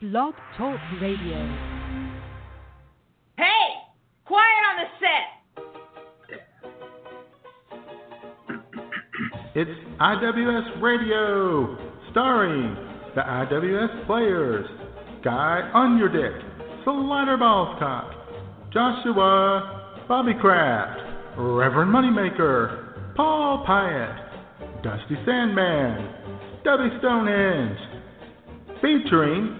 Blog Talk Radio. Hey! Quiet on the set! It's IWS Radio, starring the IWS players Guy on your Underdick, Slider Ballscock, Joshua Bobby Kraft, Reverend Moneymaker, Paul Pyatt, Dusty Sandman, Debbie Stonehenge, featuring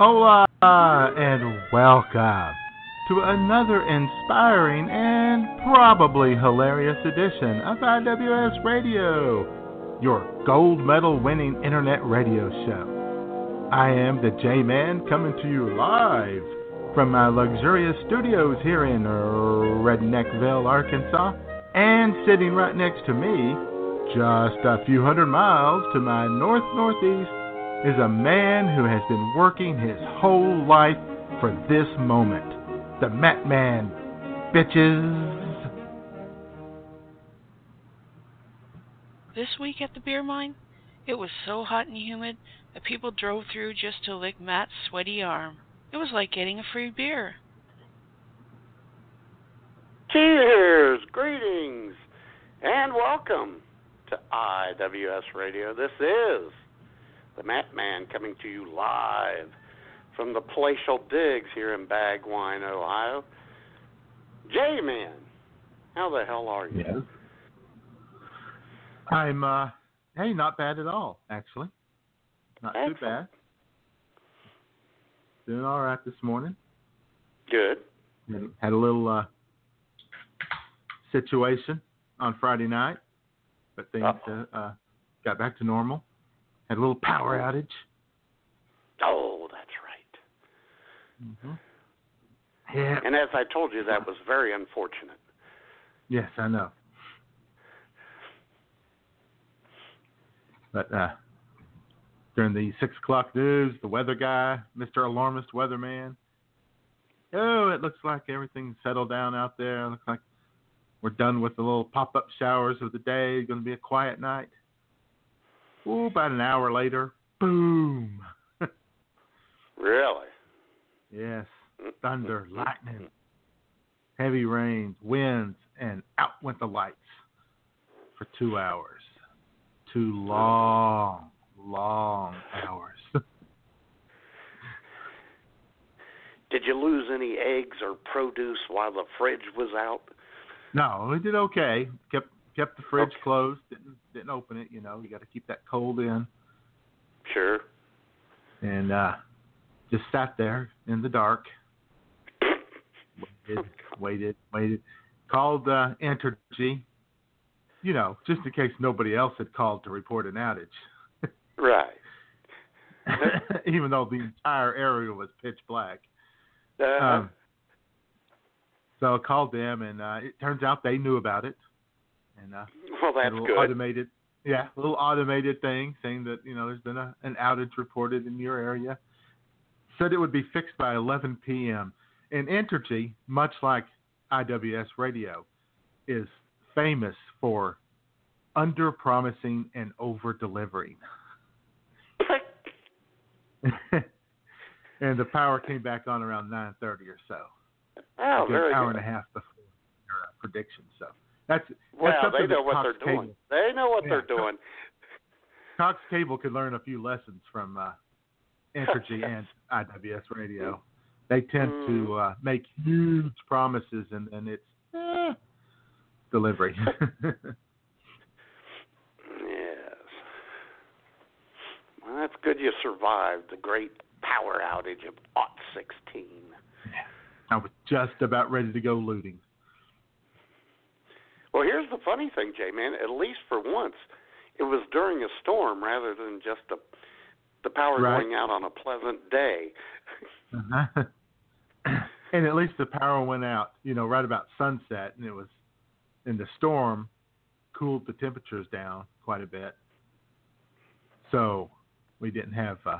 Hola and welcome to another inspiring and probably hilarious edition of IWS Radio, your gold medal winning internet radio show. I am the J Man coming to you live from my luxurious studios here in Redneckville, Arkansas, and sitting right next to me, just a few hundred miles to my north northeast, is a man who has been working his whole life for this moment. The Matt Man, bitches. This week at the beer mine, it was so hot and humid that people drove through just to lick Matt's sweaty arm. It was like getting a free beer. Cheers, greetings, and welcome to IWS Radio. This is the Matt Man coming to you live from the Palatial Digs here in Bagwine, Ohio. J Man, how the hell are you? Yes. I'm, uh, hey, not bad at all, actually. Not too bad. Doing all right this morning. Good. Had- Had a little uh, situation on Friday night, but things uh, uh, got back to normal. Had a little power outage. Oh, that's right. Mm-hmm. Yeah. And as I told you, that was very unfortunate. Yes, I know. But uh, during the six o'clock news, the weather guy, Mr. Alarmist Weatherman, oh, it looks like everything's settled down out there. It looks like we're done with the little pop up showers of the day. Going to be a quiet night. Ooh, about an hour later, boom. Really? yes, mm-hmm. thunder, lightning, heavy rains, winds, and out went the lights for two hours. Two long, long hours. Did you lose any eggs or produce while the fridge was out? no, we did okay. Kept kept the fridge Okay. closed. Didn't didn't open it. You know, you got to keep that cold in. Sure. And uh, just sat there in the dark. Waited, waited, waited. Called uh, Entergy. You know, just in case nobody else had called to report an outage. Right. even though the entire area was pitch black. Uh, Um, so I called them, and uh, it turns out they knew about it. And uh, well, that's a little good. automated, yeah, a little automated thing saying that you know there's been a, an outage reported in your area. Said it would be fixed by 11 p.m. And Entergy, much like IWS Radio, is famous for under promising and over delivering. and the power came back on around 9:30 or so. oh, very hour good. and a half before their uh, prediction. So that's that's Well, they know what Cox they're doing. They know what Yeah, they're doing. Cox Cable could learn a few lessons from uh, Entergy and IWS Radio. They tend Mm. to uh, make huge promises and then it's eh, delivery. Yes. Well, that's good you survived the great power outage of Ot 16. I was just about ready to go looting. Well, here's the funny thing, Jay, man. At least for once, it was during a storm rather than just a the power Right. going out on a pleasant day. Uh-huh. and at least the power went out, you know, right about sunset, and it was, and the storm cooled the temperatures down quite a bit. So we didn't have, uh,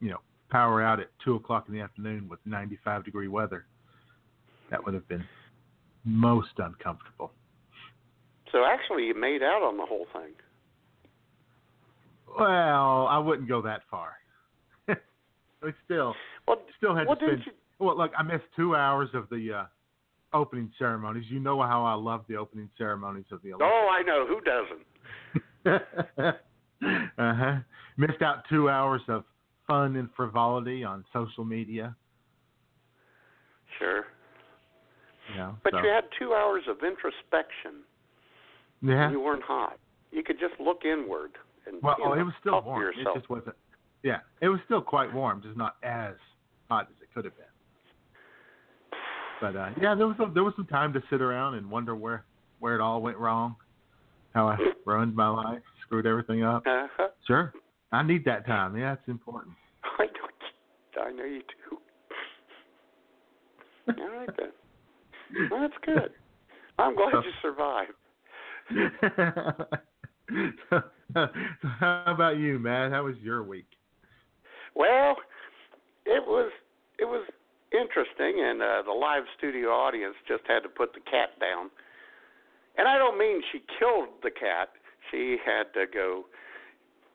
you know, power out at two o'clock in the afternoon with 95 degree weather. That would have been most uncomfortable. So actually, you made out on the whole thing. Well, I wouldn't go that far. we still Well, still had well, to spend you? Well, look, I missed two hours of the uh, opening ceremonies. You know how I love the opening ceremonies of the Olympics. Oh, I know. Who doesn't? uh huh. Missed out two hours of fun and frivolity on social media. Sure. Know, But so, you had two hours of introspection. Yeah. You weren't hot. You could just look inward and Well, you oh, know, it was still warm. It just wasn't. Yeah, it was still quite warm, just not as hot as it could have been. But uh, yeah, there was a, there was some time to sit around and wonder where where it all went wrong, how I ruined my life, screwed everything up. Uh-huh. Sure, I need that time. Yeah, it's important. I know. I know you do. All right then. Well, that's good. I'm glad So- you survived. So, so how about you, Matt? How was your week? Well, it was it was interesting, and uh, the live studio audience just had to put the cat down. And I don't mean she killed the cat. She had to go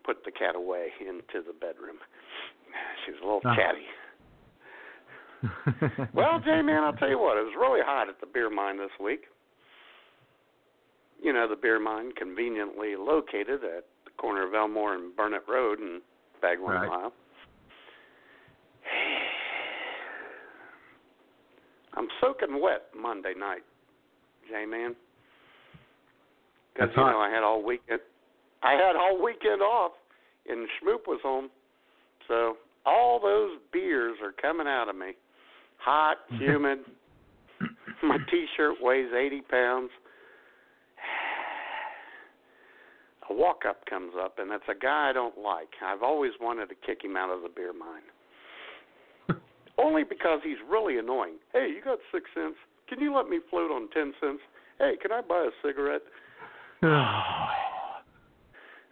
put the cat away into the bedroom. She was a little Ah. chatty. Well, J man, I'll tell you what, it was really hot at the beer mine this week. You know, the beer mine conveniently located at the corner of Elmore and Burnett Road in Bagwell, Right. Ohio. I'm soaking wet Monday night, J man. Because you know I had all weekend. I had all weekend off, and Schmoop was home, so all those beers are coming out of me. Hot, humid. My T-shirt weighs 80 pounds. A walk-up comes up, and it's a guy I don't like. I've always wanted to kick him out of the beer mine. Only because he's really annoying. Hey, you got six cents? Can you let me float on ten cents? Hey, can I buy a cigarette?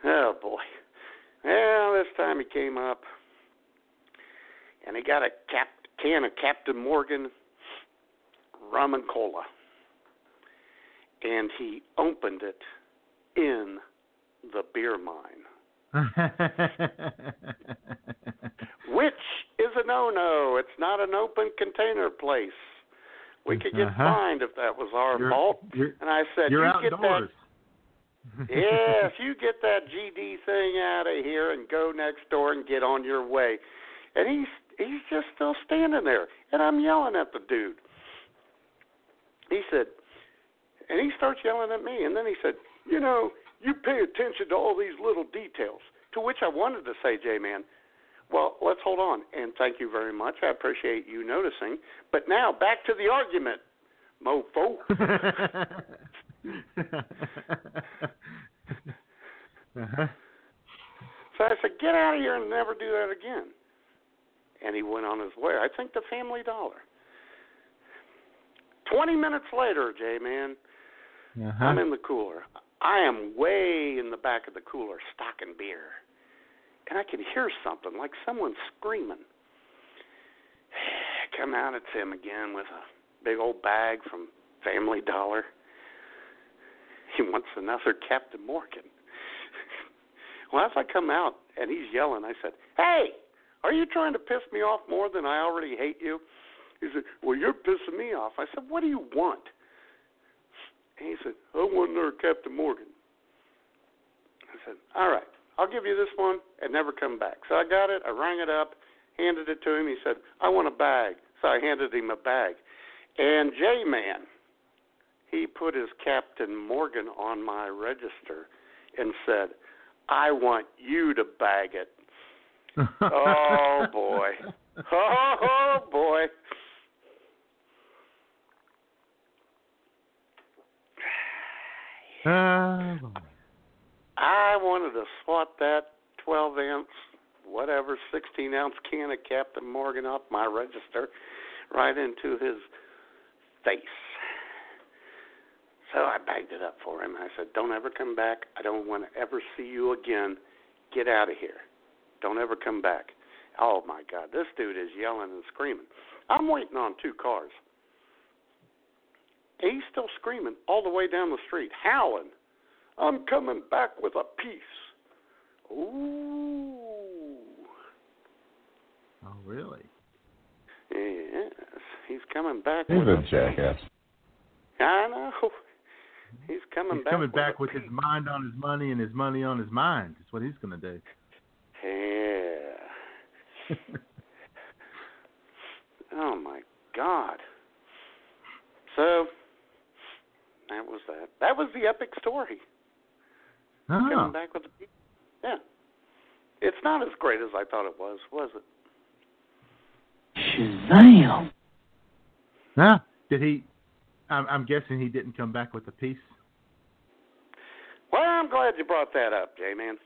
Oh, oh boy. Well, this time he came up and he got a cap can of Captain Morgan rum and cola. And he opened it in the beer mine. Which is a no no. It's not an open container place. We could get Uh-huh. fined if that was our you're, fault. you're, And I said, you're You get that outdoors. yeah, if you get that GD thing out of here and go next door and get on your way. And he's he's just still standing there, and I'm yelling at the dude. He said, and he starts yelling at me, and then he said, you know, you pay attention to all these little details. To which I wanted to say, J Man, well, let's hold on, and thank you very much. I appreciate you noticing. But now back to the argument, mofo. uh-huh. So I said, get out of here and never do that again. And he went on his way. I think the Family Dollar. Twenty minutes later, J man, Uh-huh. I'm in the cooler. I am way in the back of the cooler stocking beer. And I can hear something like someone screaming. Come out, it's him again with a big old bag from Family Dollar. He wants another Captain Morgan. well, as I come out and he's yelling, I said, Hey, are you trying to piss me off more than I already hate you? He said, Well, you're pissing me off. I said, What do you want? And he said, I want another Captain Morgan. I said, All right, I'll give you this one and never come back. So I got it, I rang it up, handed it to him. He said, I want a bag. So I handed him a bag. And J Man, he put his Captain Morgan on my register and said, I want you to bag it. Oh, boy. Oh, boy. Oh, boy. I wanted to swat that 12 ounce whatever 16 ounce can of Captain Morgan off my register right into his face. So I bagged it up for him. I said, Don't ever come back. I don't want to ever see you again. Get out of here. Don't ever come back. Oh my God, this dude is yelling and screaming. I'm waiting on two cars. He's still screaming all the way down the street, howling. I'm coming back with a piece. Ooh. Oh, really? Yes, he's coming back. He's with a a jackass. I know. He's coming He's back. coming with back a with his mind on his money and his money on his mind. That's what he's going to do. Yeah. oh my God. So that was that. That was the epic story. Ah. Coming Oh, back with the piece. Yeah. It's not as great as I thought it was, was it? Shazam! yeah. Did he? I'm, I'm guessing he didn't come back with a piece. Well, I'm glad you brought that up, J Man.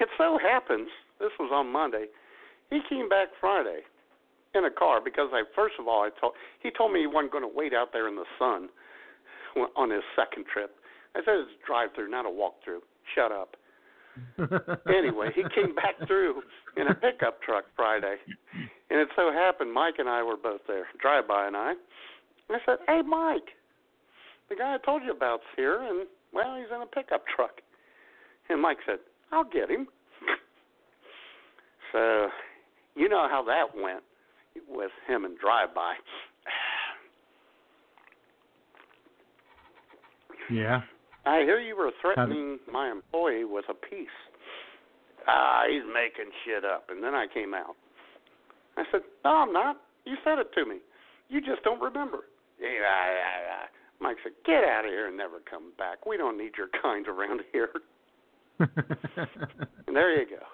It so happens this was on Monday. He came back Friday in a car because I first of all I told he told me he wasn't going to wait out there in the sun on his second trip. I said it's a drive through, not a walk through. Shut up. Anyway, he came back through in a pickup truck Friday, and it so happened Mike and I were both there, drive by and I. And I said, "Hey, Mike, the guy I told you about's here, and well, he's in a pickup truck." And Mike said, "I'll get him." so, you know how that went with him and drive by. yeah. I hear you were threatening my employee with a piece. Ah, he's making shit up. And then I came out. I said, No, I'm not. You said it to me. You just don't remember. Yeah, yeah, yeah. Mike said, Get out of here and never come back. We don't need your kind around here. And there you go.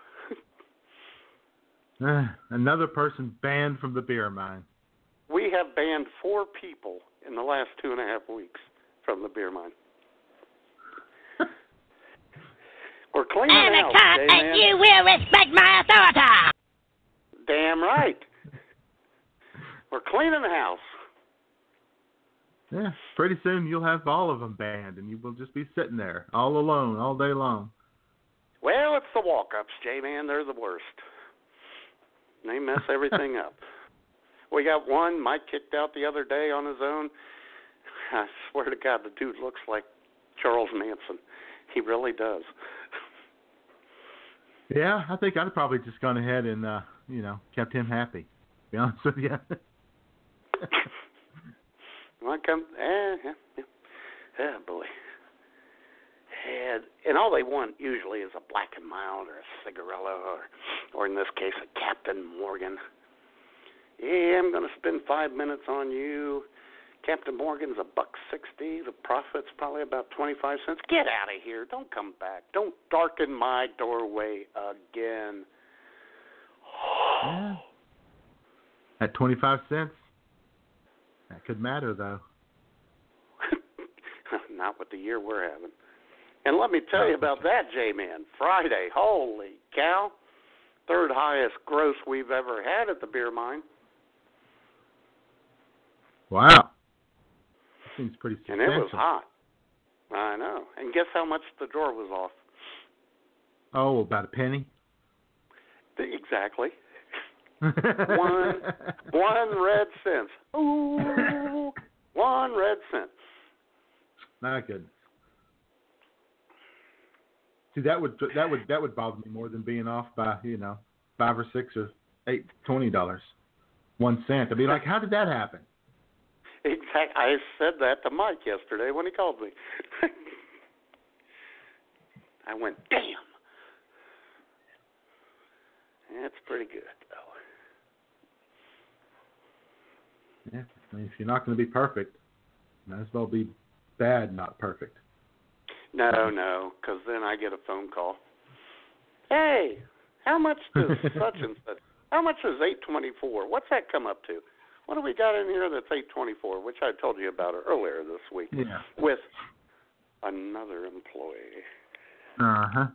Another person banned from the beer mine. We have banned four people in the last two and a half weeks from the beer mine. We're cleaning out, J-Man. you will respect my authority! Damn right. We're cleaning the house. Yeah, pretty soon you'll have all of them banned, and you will just be sitting there all alone all day long. Well, it's the walk ups, J Man. They're the worst. They mess everything up. We got one Mike kicked out the other day on his own. I swear to God, the dude looks like Charles Manson. He really does. Yeah, I think I'd probably just gone ahead and uh, you know kept him happy. To be honest with you. I come, eh, yeah, yeah. oh boy. And, and all they want usually is a black and mild or a cigarella or, or in this case, a Captain Morgan. Yeah, I'm going to spend five minutes on you. Captain Morgan's a buck sixty. The profit's probably about twenty-five cents. Get out of here! Don't come back. Don't darken my doorway again. yeah. At twenty five cents. That could matter though. Not with the year we're having. And let me tell you about that, J Man. Friday, holy cow. Third highest gross we've ever had at the beer mine. Wow. Seems pretty And it was hot. I know. And guess how much the drawer was off? Oh, about a penny. Exactly. One. One red cent. Ooh. One red cent. Not goodness. See, that would that would that would bother me more than being off by you know five or six or eight twenty dollars, one cent. I'd be like, how did that happen? Exact. I said that to Mike yesterday when he called me. I went, damn. That's pretty good, though. Yeah, I mean, if you're not going to be perfect, might as well be bad, not perfect. No, no, because then I get a phone call. Hey, how much does such and such? How much is eight twenty four? What's that come up to? What do we got in here that's eight twenty four? Which I told you about earlier this week Yeah. with another employee. Uh huh.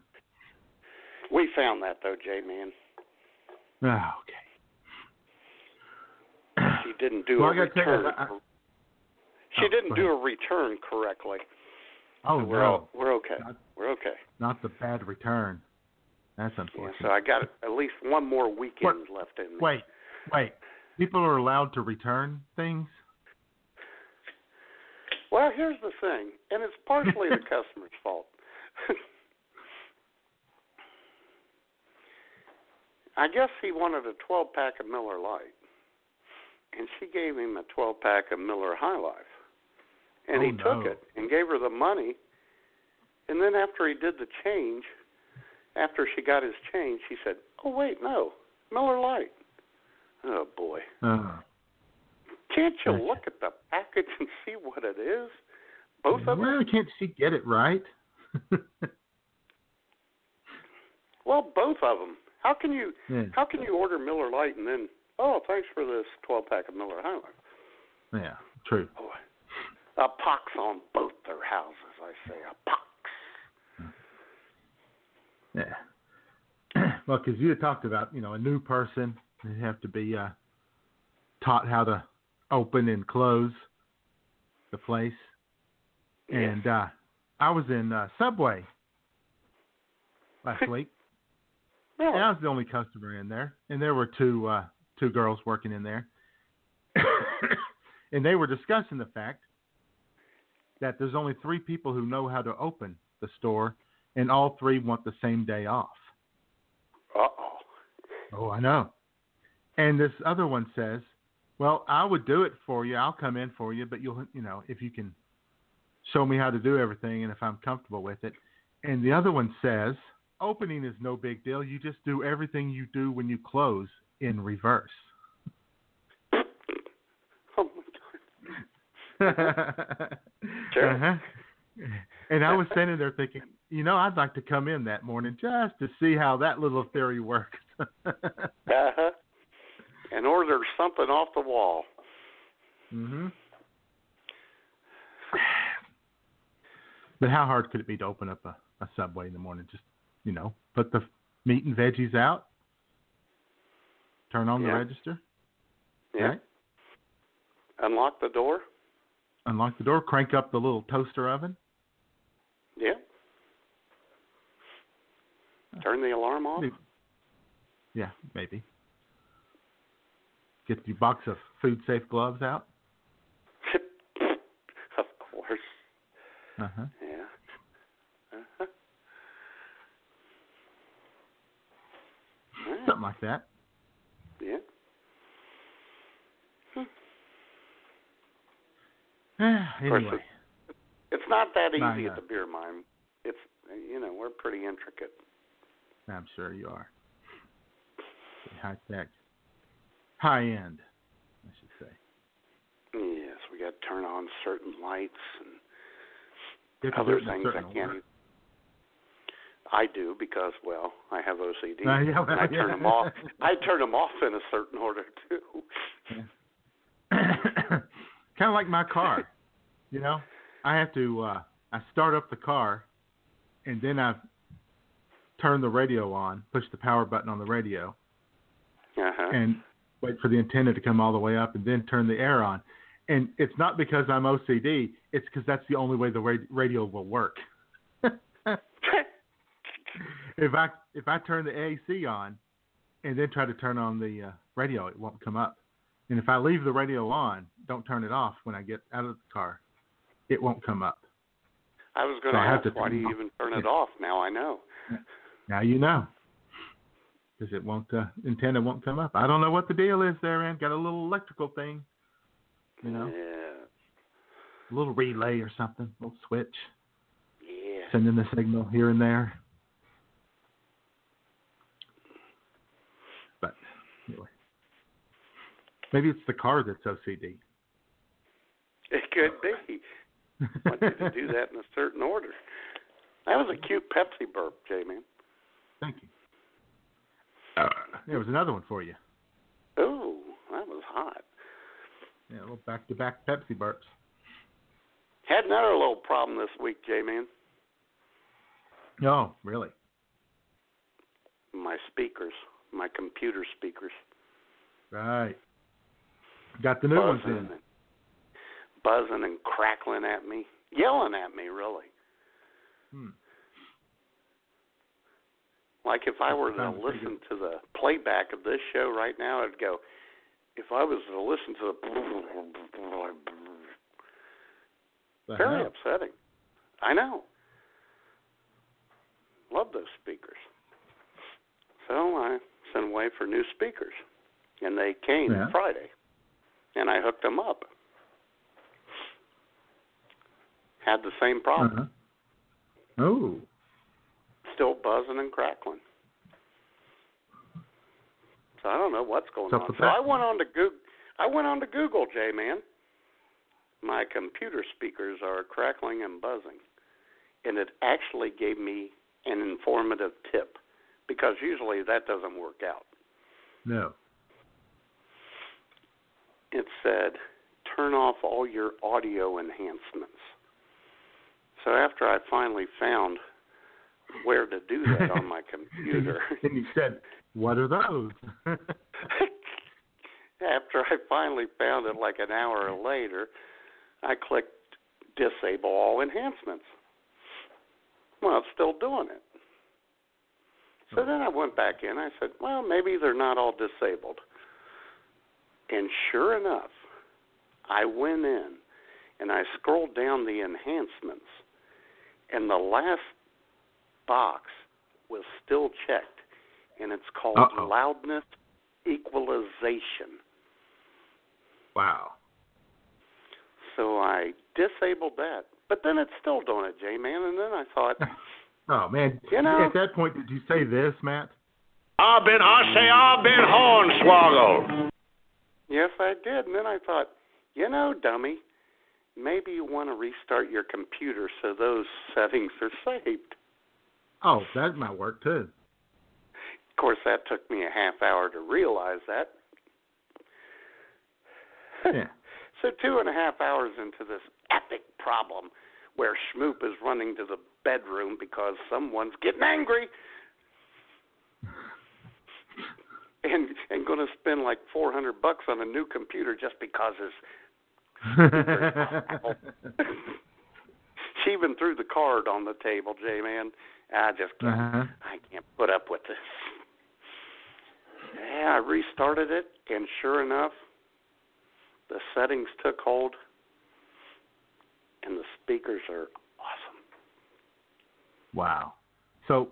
We found that though, J man. Oh, okay. She didn't do Well, a return. I- she Oh, didn't do a return correctly. Oh So we're no, all, we're okay. Not- We're okay. not the bad return. That's Yeah, unfortunate. so I got at least one more weekend left in me. Wait, wait. People are allowed to return things. Well, here's the thing, and it's partially the customer's fault. I guess he wanted a 12 pack of Miller Lite, and she gave him a 12 pack of Miller High Life, and Oh, he took it and gave her the money. And then after he did the change, after she got his change, she said, "Oh wait, no, Miller Lite." Oh boy. Uh, Can't you Gotcha. look at the package and see what it is? Both of them? well, can't she get it right? Well, both of them. How can you yeah, how can you order Miller Lite and then oh thanks for this 12 pack of Miller High Life? yeah, true. Boy, a pox on both their houses. I say a pox. Yeah. well, because you had talked about, you know, a new person, they have to be uh, taught how to open and close the place. And uh, I was in uh, Subway last week. Really? And I was the only customer in there, and there were two uh, two girls working in there, and they were discussing the fact that there's only three people who know how to open the store, and all three want the same day off. Uh oh. Oh, I know. And this other one says, "Well, I would do it for you. I'll come in for you, but you'll, you know, if you can show me how to do everything and if I'm comfortable with it." And the other one says, "Opening is no big deal. You just do everything you do when you close in reverse." Oh my god. Sure. Uh-huh. And I was sitting there thinking, you know, I'd like to come in that morning just to see how that little theory works. Uh huh. And order something off the wall. mhm. But how hard could it be to open up a, a subway in the morning? Just, you know, put the meat and veggies out, turn on the register, Yeah. right? Unlock the door. Unlock the door, crank up the little toaster oven. Yeah. Turn the alarm off. Yeah, maybe. Get your box of food safe gloves out. of course. Uh huh. Yeah. Uh-huh. Something like that. Yeah. Course, anyway, It's not that easy know. at the beer mine. It's you know we're pretty intricate. I'm sure you are. High tech, high end, I should say. Yes, we got to turn on certain lights and You have to do other it in a things I can't. order. I do because well I have OCD. Uh, yeah, well, and I turn yeah. them off. I turn them off in a certain order too. kind of like my car. You know, I have to uh I start up the car and then I turn the radio on, push the power button on the radio Uh-huh. and wait for the antenna to come all the way up and then turn the air on. And it's not because I'm OCD, it's because that's the only way the radio will work. if I if I turn the AC on and then try to turn on the uh, radio, it won't come up. And if I leave the radio on, don't turn it off when I get out of the car, it won't come up. I was going So to have ask to why do you even turn it Yeah. off? Now I know. Now you know, because it won't uh, antenna won't come up. I don't know what the deal is there, man. Got a little electrical thing, you know, Yeah. a little relay or something, little switch, Yeah. sending the signal here and there. But anyway, maybe it's the car that's OCD. It could be. want you to do that in a certain order. That was a cute Pepsi burp, J man. Thank you. Uh, there was another one for you. Oh, that was hot. Yeah, a little back-to-back Pepsi burps. Had another little problem this week, J man. Oh, really? my speakers, my computer speakers. Right. Got the new ones in. buzzing and crackling at me, yelling at me, really. Hmm. Like if I were to listen to the playback of this show right now, I'd go. If I was to listen to the The very hell? upsetting. I know. Love those speakers. So I sent away for new speakers, and they came Yeah. Friday, and I hooked them up. Had the same problem. Uh-huh. Oh. still buzzing and crackling. So I don't know what's going up on. So? I went on to Google. I went on to Google, J man. My computer speakers are crackling and buzzing, and it actually gave me an informative tip because usually that doesn't work out. No. It said, "Turn off all your audio enhancements." So after I finally found where to do that on my computer. and you said, "What are those?" After I finally found it, like an hour later, I clicked disable all enhancements. Well, it's still doing it. So then I went back in. I said, well, maybe they're not all disabled. And sure enough, I went in and I scrolled down the enhancements, and the last box was still checked, and it's called Uh-oh. loudness equalization. wow. So I disabled that. But then it's still doing it, J Man. And then I thought, Oh man. You know- At that point, did you say this, Matt? I've been, I say, I've been hornswoggled. Yes, I did. And then I thought, you know, dummy, maybe you want to restart your computer so those settings are saved. Oh, that might work too. Of course, that took me a half hour to realize that. Yeah. So two and a half hours into this epic problem where Schmoop is running to the bedroom because someone's getting angry and and going to spend like 400 bucks on a new computer just because his she even threw the card on the table, J man. I just can't uh-huh. I can't put up with this. Yeah, I restarted it and sure enough the settings took hold and the speakers are awesome. Wow. So,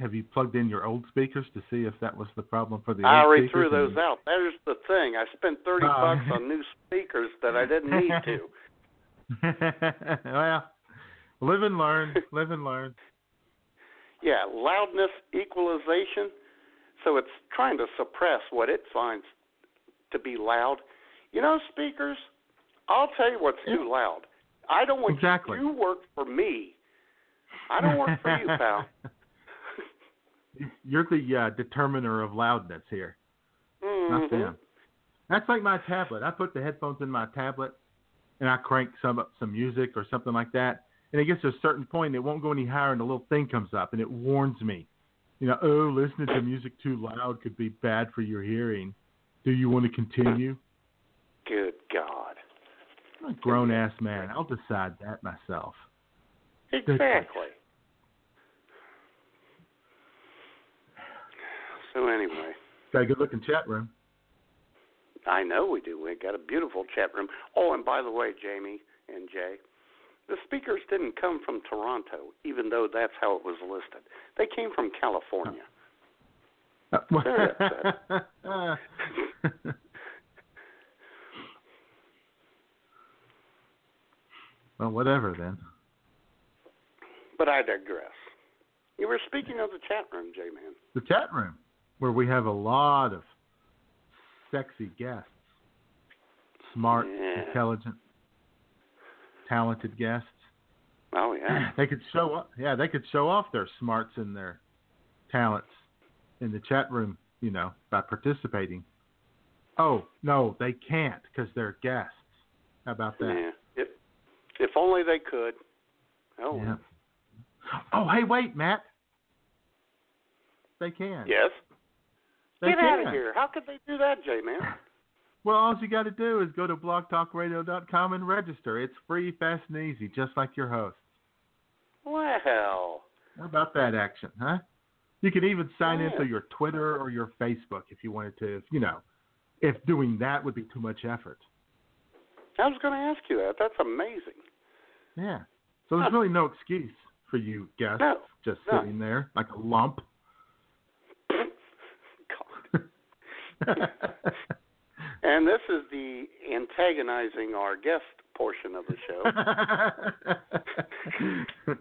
have you plugged in your old speakers to see if that was the problem for the I already threw those and- out. There's the thing. I spent thirty Oh. bucks on new speakers that I didn't need to. well, live and learn. Live and learn. Yeah, loudness equalization. So it's trying to suppress what it finds to be loud. You know, speakers, I'll tell you what's too loud. I don't want Exactly. you to work for me. I don't work for you, pal. You're the uh, determiner of loudness here, not Mhm. them. That's like my tablet. I put the headphones in my tablet, and I crank some up some music or something like that, and it gets to a certain point, it won't go any higher, and a little thing comes up, and it warns me. You know, oh, listening to music too loud could be bad for your hearing. Do you want to continue? Good God. I'm a grown ass man. I'll decide that myself. Exactly. So anyway, Got a good looking chat room. I know we do. We got a beautiful chat room. Oh, and by the way, Jamie and Jay, the speakers didn't come from Toronto, even though that's how it was listed. They came from California. Uh, uh, Very well, whatever then. But I digress. You were speaking of the chat room, J Man. The chat room, where we have a lot of sexy guests, smart, Yeah. intelligent, talented guests. Oh yeah. They could show up. Yeah, they could show off their smarts and their talents in the chat room. You know, by participating. Oh no, they can't because they're guests. How about that? yeah. If if only they could. Oh. Yeah. Oh, hey, wait, Matt. they can. Yes. They Get can. out of here. How could they do that, J Man? Well, all you got to do is go to blogtalkradio.com and register. It's free, fast, and easy, just like your host. Well, How about that action, huh? You can even sign Yeah. into your Twitter or your Facebook if you wanted to. If, you know, if doing that would be too much effort. I was going to ask you that. That's amazing. Yeah. So there's Huh. really no excuse for you guests No. just No. sitting there like a lump. God. And this is the antagonizing our guest portion of the show.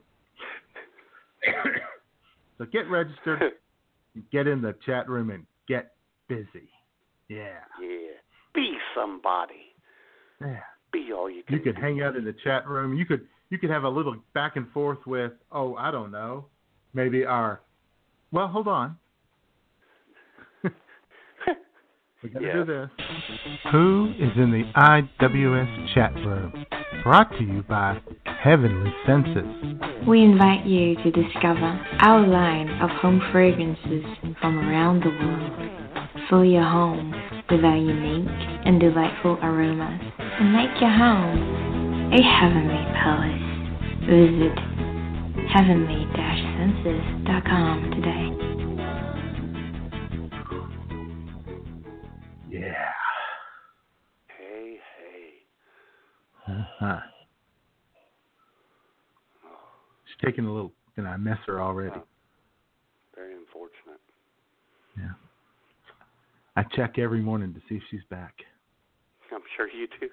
so get registered, get in the chat room, and get busy. Yeah. yeah. Be somebody. Yeah. Be all you can. You could hang out in the chat room. You could you could have a little back and forth with oh I don't know maybe our well hold on we gotta do this. Who is in the IWS chat room? Brought to you by Heavenly Senses. We invite you to discover our line of home fragrances from around the world. Fill your home with our unique and delightful aromas and make your home a heavenly palace. Visit heavenly-senses.com today. Uh-huh. She's taking a little and I miss her already. Very unfortunate. Yeah. I check every morning to see if she's back. I'm sure you do.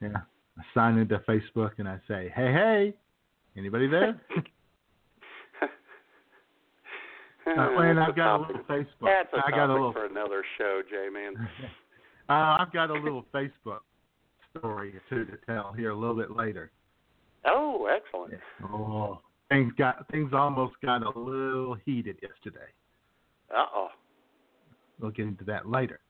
Yeah. I sign into Facebook and I say, Hey, hey, anybody there? Uh, and I've got a little Facebook. That's a I topic got a little. for another show, J Man. uh, I've got a little Facebook story or two to tell here a little bit later. Oh, excellent. Oh, things got things almost got a little heated yesterday. Uh oh. We'll get into that later.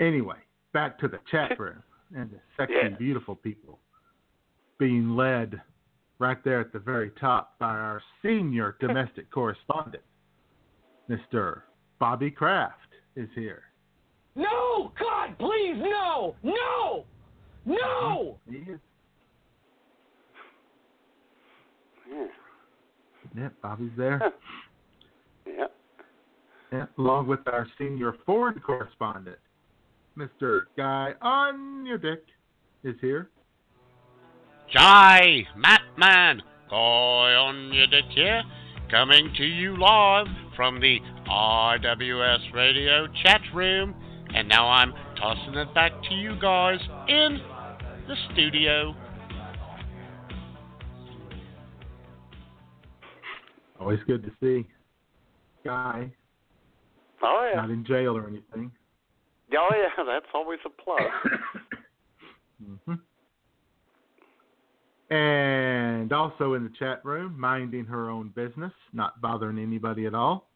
Anyway, back to the chat room and the sexy, Yeah. beautiful people being led right there at the very top by our senior domestic correspondent, Mr. Bobby Kraft, is here. No! God, please, no! No! No! He. Yeah. Yeah, Bobby's there. Yeah. Yeah, along with our senior foreign correspondent, Mr. Guy on your dick, is here. Jai, Matman, Guy on your dick here, coming to you live from the IWS Radio chat room. And now I'm tossing it back to you guys in the studio. Always good to see. Guy, Oh yeah. not in jail or anything. Oh yeah. That's always a plus. hmm And also in the chat room, minding her own business, not bothering anybody at all,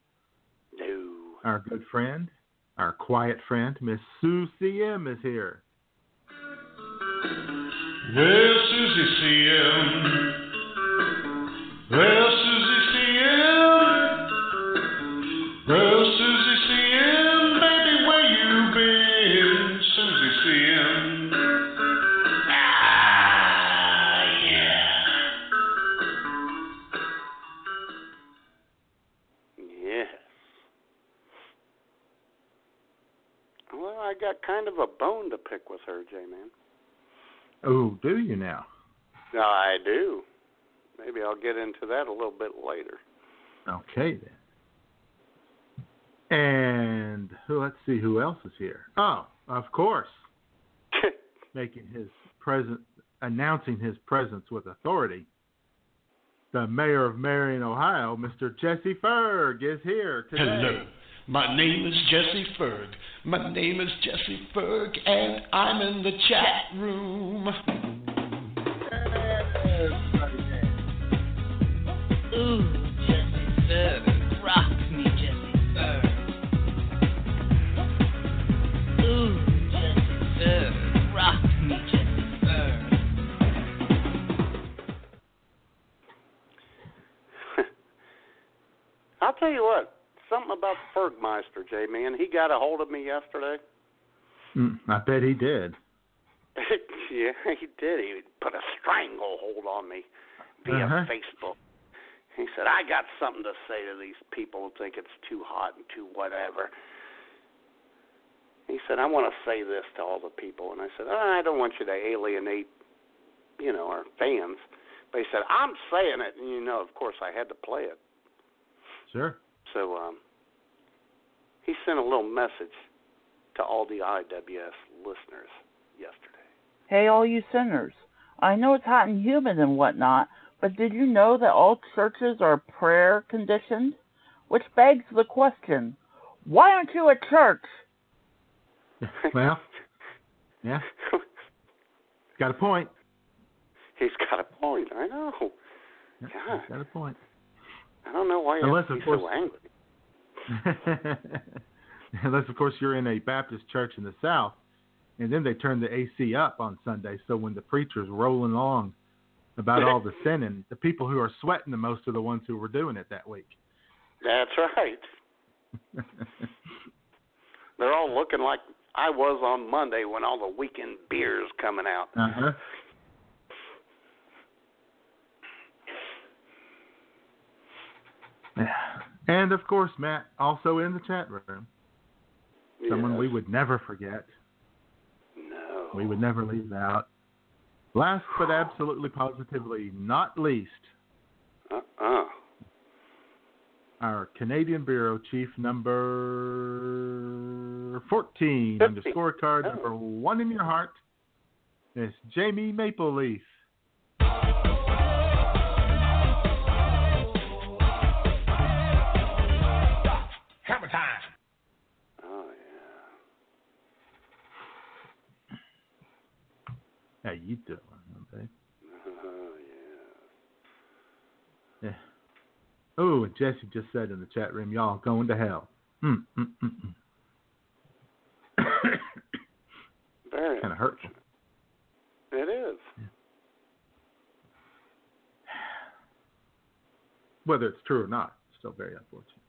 no. our good friend, our quiet friend, Miss Sue CM is here. Well, Susie CM. Well, Susie CM. Well, Susie CM, baby, where you been? Susie CM. Ah, yeah. Well, I got kind of a bone to pick with her, J Man. Oh, do you now? No, I do. Maybe I'll get into that a little bit later. Okay then. And? Let's see who else is here. Oh, of course, making his present, announcing his presence with authority. The mayor of Marion, Ohio, Mr. Jesse Ferg, is here today. Hello. My name is Jesse Ferg. My name is Jesse Ferg, and I'm in the chat room. Ooh, Jesse Ferg. Rock me, Jesse Ferg. Ooh, Jesse Ferg. Rock me, Jesse Ferg. I'll tell you what. Something about Fergmeister, J man. He got a hold of me yesterday. Mm, I bet he did. yeah, he did. He put a stranglehold on me via Uh-huh. Facebook. He said, I got something to say to these people who think it's too hot and too whatever. He said, I want to say this to all the people. And I said, "Oh, I don't want you to alienate, you know, our fans. But he said, I'm saying it. And, you know, of course, I had to play it. Sure. So um, he sent a little message to all the IWS listeners yesterday. Hey, all you sinners. I know it's hot and humid and whatnot, but did you know that all churches are prayer conditioned? Which begs the question why aren't you a church? Well, yeah, got a point. He's got a point. I know. Yeah, God. Got a point. I don't know why you Unless, have to be course- so angry. Unless, of course, you're in a Baptist church in the South, and then they turn the AC up on Sunday. So when the preacher's rolling along about all the sinning, the people who are sweating the most are the ones who were doing it that week. That's right. They're all looking like I was on Monday when all the weekend beers coming out. uh huh. And of course, Matt, also in the chat room, someone we would never forget. No. We would never leave out. Last but absolutely positively not least, Uh-uh. our Canadian Bureau Chief number 14 on the scorecard, Oh. number one in your heart, is Jamie Maple Leaf. How you doing, babe? Oh yeah. Yeah. Oh, and Jesse just said in the chat room, y'all going to hell. Hmm. Mm, mm, mm. Very kind of hurtful. It is. Whether it's true or not, it's still very unfortunate.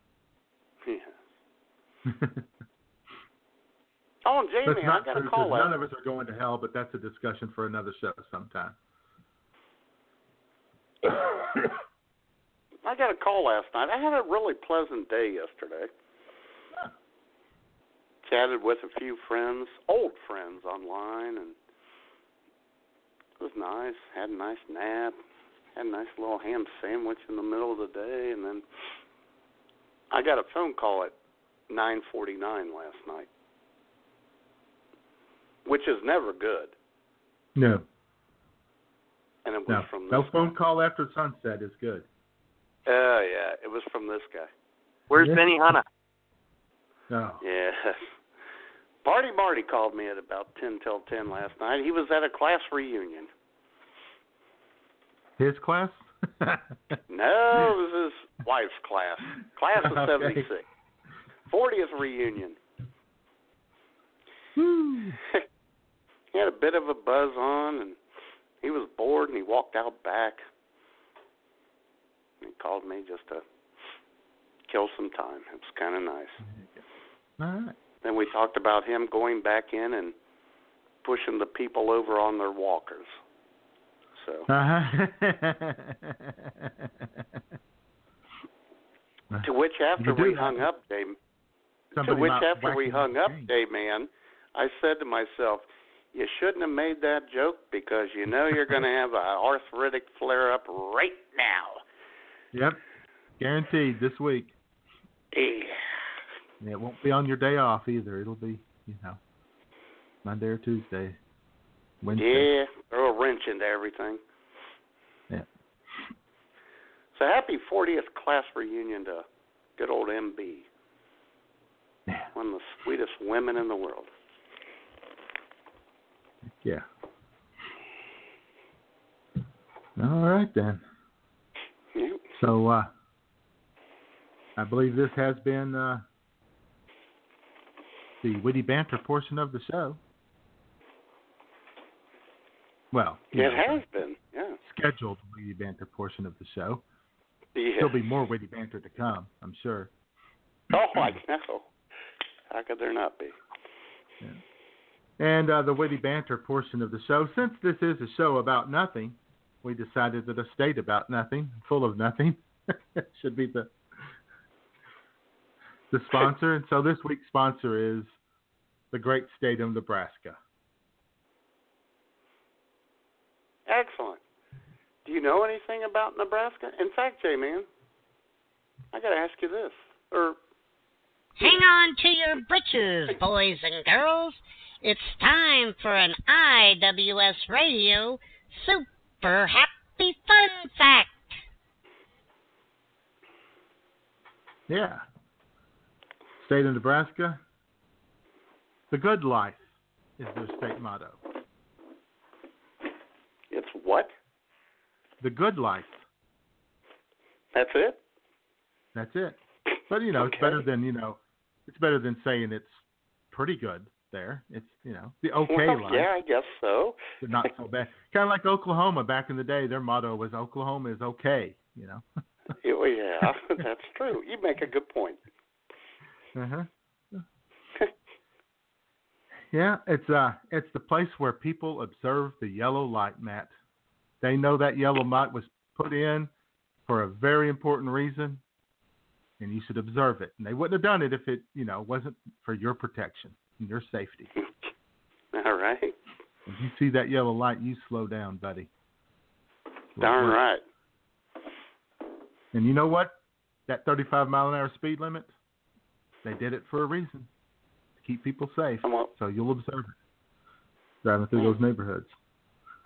Yeah. Oh, That's Jamie, I got true a call none of us are going to hell, but that's a discussion for another show sometime. I got a call last night. I had a really pleasant day yesterday. Chatted with a few friends, old friends online, and it was nice. Had a nice nap. Had a nice little ham sandwich in the middle of the day, and then I got a phone call at 9:49 last night, which is never good. No, And it was no, from this. no phone call after sunset is good. Oh yeah, it was from this guy. Where's Yeah. Benny Hanna? No, oh. Yes. Party Marty called me at about ten till ten last night. He was at a class reunion. his class. No, it was his wife's class. Class of Okay. seventy six. Fortieth reunion. He had a bit of a buzz on and he was bored and he walked out back. He called me just to kill some time. It was kinda nice. All right. Then we talked about him going back in and pushing the people over on their walkers. So Uh-huh. to which after we hung up, Dave to which after we hung up. Dave man, I said to myself, You shouldn't have made that joke because you know you're gonna have a arthritic flare up right now. Yep, guaranteed this week. Yeah. Yeah, it won't be on your day off either. It'll be, you know, Monday or Tuesday, Wednesday. Yeah, throw a wrench into everything. Yeah. So happy 40th class reunion to good old MB, Yeah. one of the sweetest women in the world. Yeah. All right then. Yeah. So uh I believe this has been uh the witty banter portion of the show. Well, It know, has been, yeah. scheduled witty banter portion of the show. Yeah. There'll be more witty banter to come, I'm sure. Oh, I know. How could there not be? And uh, the witty banter portion of the show. Since this is a show about nothing, we decided that a state about nothing, full of nothing, should be the the sponsor. and so this week's sponsor is the great state of Nebraska. Excellent. Do you know anything about Nebraska? In fact, J Man, I got to ask you this. Or Hang on to your britches, boys and girls. It's time for an IWS Radio Super Happy Fun Fact. Yeah. State of Nebraska. The good life is their state motto. it's what? The good life. That's it? That's it. But you know, it's better than you know, it's better than saying it's pretty good there. It's you know the okay well, life, yeah, I guess so. but not so bad. Kind of like Oklahoma back in the day. Their motto was Oklahoma is okay. You know. Yeah, yeah, that's true. You make a good point. uh-huh. Yeah, it's uh, it's the place where people observe the yellow light, Matt. They know that yellow light was put in for a very important reason, and you should observe it. And they wouldn't have done it if it, you know, wasn't for your protection and your safety. All right. If you see that yellow light, you slow down, buddy. Darn right. And you know what? That 35 mile an hour speed limit, they did it for a reason to keep people safe. So you'll observe it driving through those neighborhoods.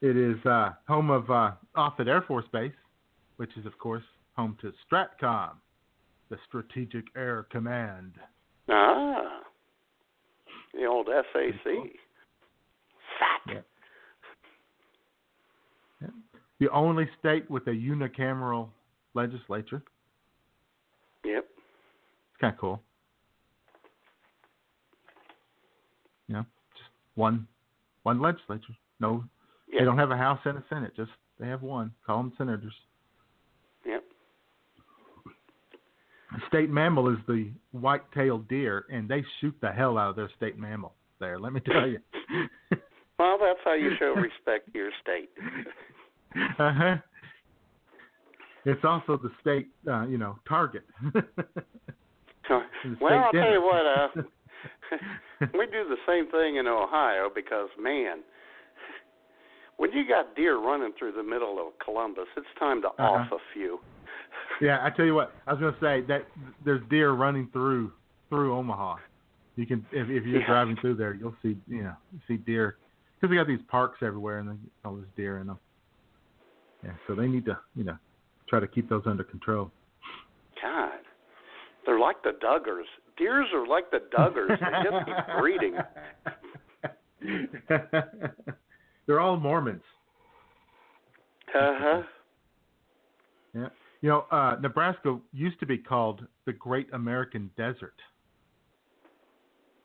it is uh, home of uh, Offutt Air Force Base, which is, of course, home to STRATCOM, the Strategic Air Command. Ah. The old SAC. Fat. Yeah. The only state with a unicameral legislature. Yep. It's kind of cool. Yeah, just one, one legislature. No, Yep. they don't have a House and a Senate. Just they have one. Call them senators. Yep. State mammal is the white-tailed deer, and they shoot the hell out of their state mammal. There, let me tell you. Well, that's how you show respect to your state. uh huh. It's also the state, uh, you know, target. well, I'll tell you what. Uh, we do the same thing in Ohio because, man, when you got deer running through the middle of Columbus, it's time to off a few. Yeah, I tell you what, I was going to say that there's deer running through through Omaha. You can, if, if you're Yeah. driving through there, you'll see, you know, you see deer because they got these parks everywhere and they all this deer in them. Yeah, so they need to, you know, try to keep those under control. God, they're like the Duggars. Deers are like the Duggars. They just keep breeding. They're all Mormons. Uh huh. Yeah. You know, uh, Nebraska used to be called the Great American Desert.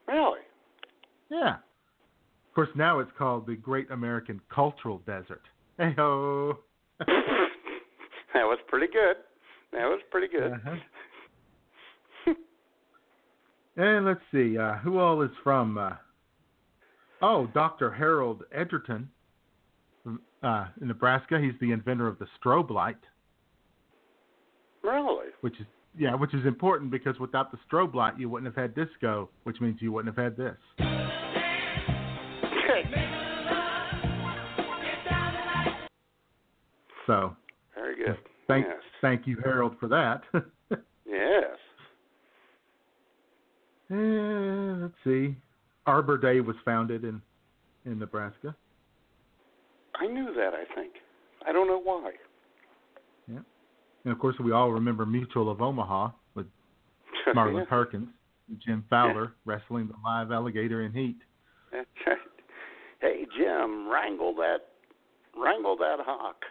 Really? Yeah. Of course, now it's called the Great American Cultural Desert. Hey ho. that was pretty good. That was pretty good. Uh-huh. And let's see, uh, who all is from? Uh, oh, Dr. Harold Edgerton from uh, Nebraska. He's the inventor of the strobe light, Really? which is yeah, which is important because without the strobe light, you wouldn't have had disco, which means you wouldn't have had this. So Very good. thank yes. thank you, Harold, for that. Yes. Eh, let's see. Arbor Day was founded in in Nebraska. I knew that, I think. I don't know why. And of course, we all remember Mutual of Omaha with Marlin Yeah, Perkins, and Jim Fowler wrestling the live alligator in heat. That's right. Hey, Jim, wrangle that, wrangle that hawk.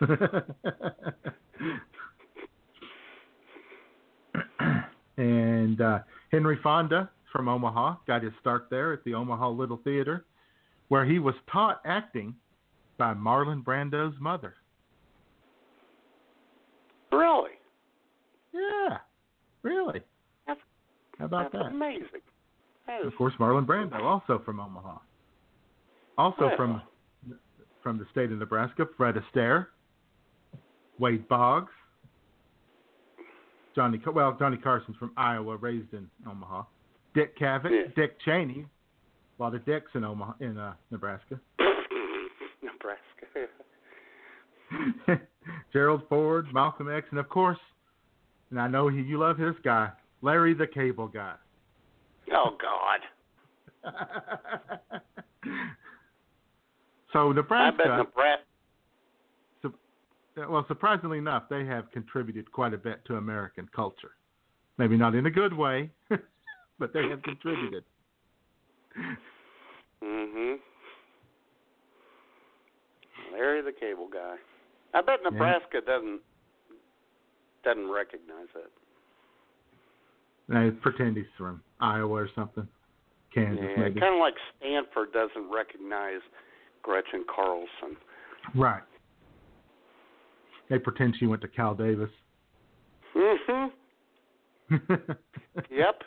and uh, Henry Fonda from Omaha got his start there at the Omaha Little Theater, where he was taught acting by Marlon Brando's mother. Really? Yeah, really. That's- How about That's that? amazing. That is, Of course, Marlon Brando, also from Omaha. Also from from the state of Nebraska, Fred Astaire, Wade Boggs, Johnny. Well, Johnny Carson's from Iowa, raised in Omaha. Dick Cavett, Yeah. Dick Cheney. A lot of Dicks in Omaha, in uh, Nebraska. Nebraska. Gerald Ford, Malcolm X, and of course, and I know he, you love his guy, Larry the Cable Guy. Oh God. so Nebraska. I bet Nebraska. well, surprisingly enough, they have contributed quite a bit to American culture. Maybe not in a good way, but they have contributed. Mm Mhm. Larry the Cable Guy. I bet Nebraska doesn't doesn't recognize it. I pretend he's from Iowa or something, Kansas Yeah, maybe. kind of like Stanford doesn't recognize Gretchen Carlson. Right. They pretend she went to Cal Davis. Mhm. Yep.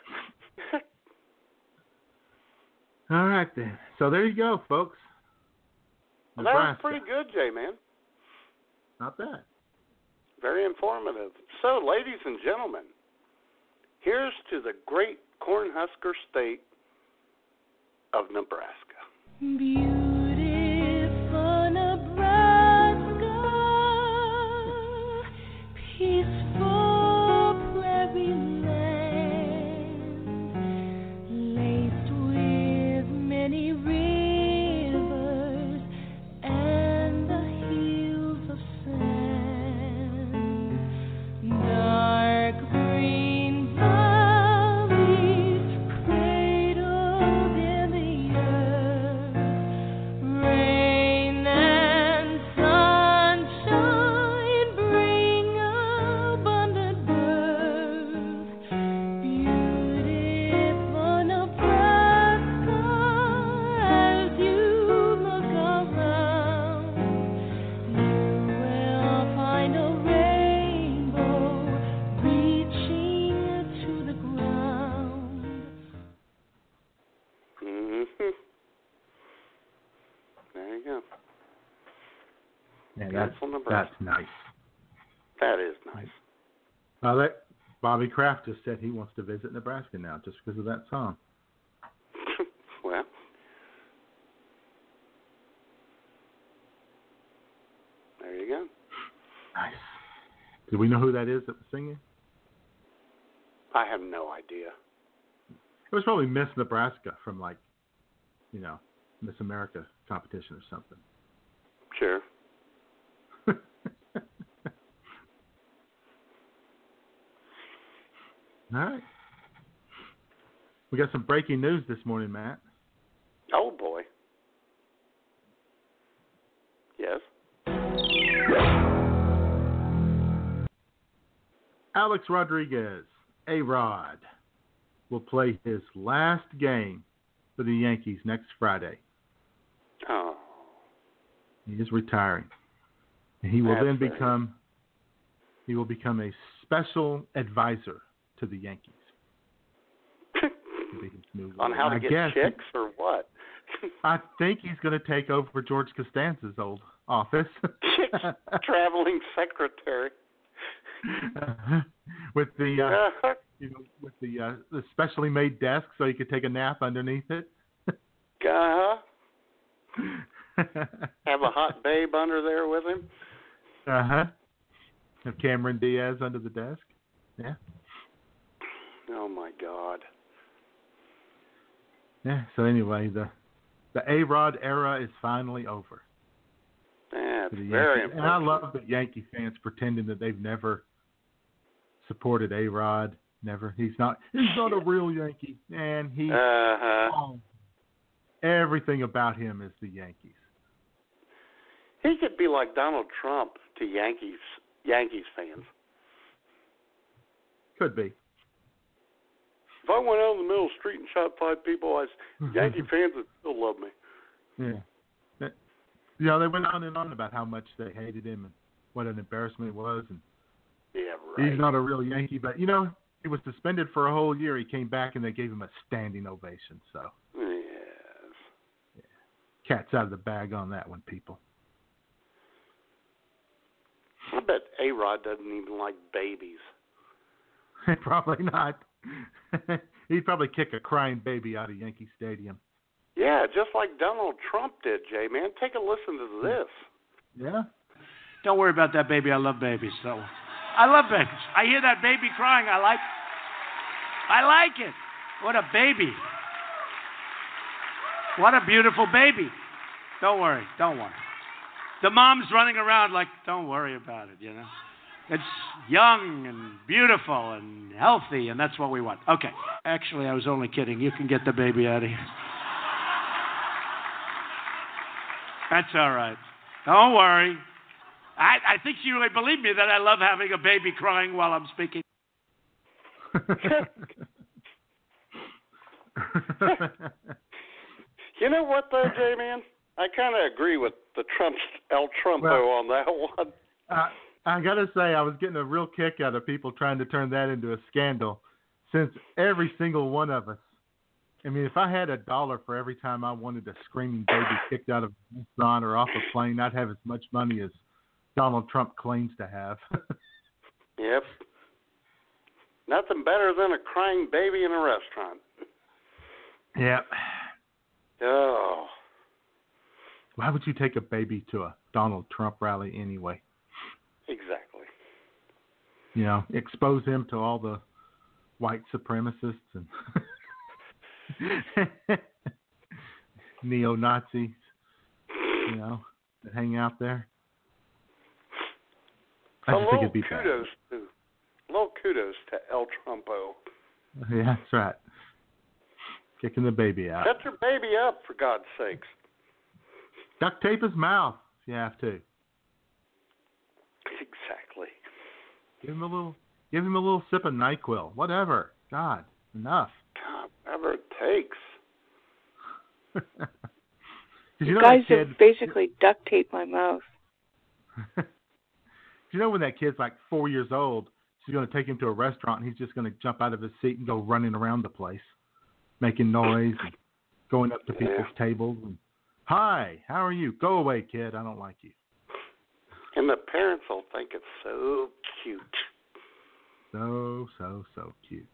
All right then. So there you go, folks. Well, that was pretty good, Jay man. Not bad. Very informative. So, ladies and gentlemen, here's to the great Cornhusker state of Nebraska. Beautiful That's nice. That is nice. Uh, that Bobby Kraft just said he wants to visit Nebraska now just because of that song. well, there you go. Nice. Do we know who that is that was singing? I have no idea. It was probably Miss Nebraska from like, you know, Miss America competition or something. Sure. All right. We got some breaking news this morning, Matt. Oh boy. Yes. Alex Rodriguez, A Rod, will play his last game for the Yankees next Friday. Oh. He is retiring. And he will That's then become he will become a special advisor to the Yankees. To be his new On how to I get chicks or what? I think he's going to take over George Costanza's old office. Chicks traveling secretary. with the uh, Uh, you know with the uh, the specially made desk so you could take a nap underneath it. uh-huh. have a hot babe under there with him. Uh huh. Have Cameron Diaz under the desk. Yeah. Oh my God. Yeah. So anyway, the the A Rod era is finally over. That's very Yankees. And I love that Yankee fans pretending that they've never supported A Rod. Never. He's not. He's not a real Yankee, and he. Uh huh. oh, everything about him is the Yankees. He could be like Donald Trump to Yankees Yankees fans. Could be. If I went out in the middle of the street and shot five people, I Yankee fans would still love me. Yeah. That- You they went on and on about how much they hated him and what an embarrassment it was, and Yeah. Right. He's not a real Yankee, but you know, he was suspended for a whole year. He came back and they gave him a standing ovation. So Yes. cat's out of the bag on that one, people. I bet A Rod doesn't even like babies. probably not. He'd probably kick a crying baby out of Yankee Stadium. Yeah, just like Donald Trump did, Jay man. Take a listen to this. Yeah. Don't worry about that baby. I love babies. So I love babies. I hear that baby crying. I like. I like it. What a baby. What a beautiful baby. Don't worry. Don't worry. The mom's running around like, don't worry about it. You know. It's young and beautiful and healthy, and that's what we want. Okay. Actually, I was only kidding. You can get the baby out of here. That's all right. Don't worry. I, I think you really believe me that I love having a baby crying while I'm speaking. You know what though, Jay man? I kind of agree with the Trump El Trumpo Well- on that one. I, I gotta say, I was getting a real kick out of people trying to turn that into a scandal, since every single one of us. I mean, if I had a dollar for every time I wanted a screaming baby kicked out of a restaurant or off a plane, I'd have as much money as Donald Trump claims to have. Yep. Nothing better than a crying baby in a restaurant. yep. Oh. Why would you take a baby to a Donald Trump rally anyway? Exactly. You know, expose him to all the white supremacists and neo Nazis, you know, that hang out there. I just think it'd be bad. kudos to little kudos to El Trumpo. Yeah, that's right. Kicking the baby out. Shut your baby up for God's sakes. Duct tape his mouth if you have to. Exactly. Give him a little give him a little sip of NyQuil. Whatever. God, enough. God, whatever it takes. 'Cause You, you know guys that kid, have basically duct taped my mouth. you know when that kid's like four years old, she's going to take him to a restaurant and he's just going to jump out of his seat and go running around the place, making noise and going up to people's tables and, hi, how are you? Go away, kid. I don't like you. And the parents will think it's so cute. So, so, so cute.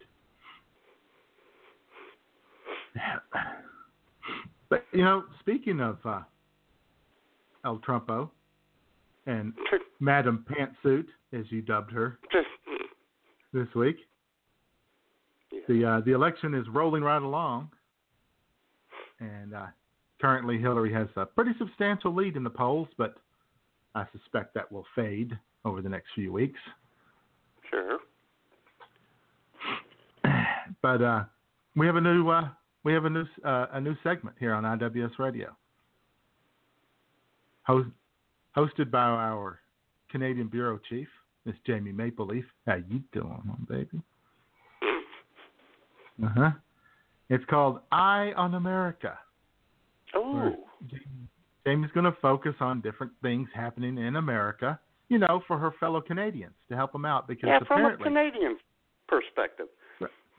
But, you know, speaking of uh, El Trumpo and Madam Pantsuit, as you dubbed her this week, the uh, the election is rolling right along, and uh, currently Hillary has a pretty substantial lead in the polls, but I suspect that will fade over the next few weeks. Sure. But uh, we have a new uh, we have a new uh, a new segment here on IWS Radio, Host, hosted by our Canadian bureau chief, Miss Jamie Mapleleaf. How you doing, baby? Uh huh. It's called Eye on America. Oh. Jamie's going to focus on different things happening in America, you know, for her fellow Canadians to help them out because Yeah, from a Canadian perspective.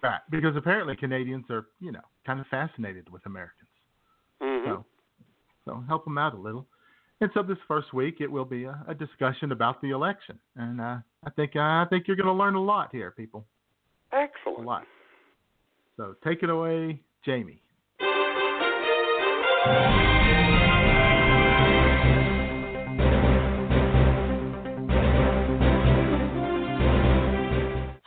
right, because apparently Canadians are, you know, kind of fascinated with Americans. Mm-hmm. So, so help them out a little. And so this first week it will be a, a discussion about the election, and uh, I think uh, I think you're going to learn a lot here, people. Excellent. A lot. So take it away, Jamie.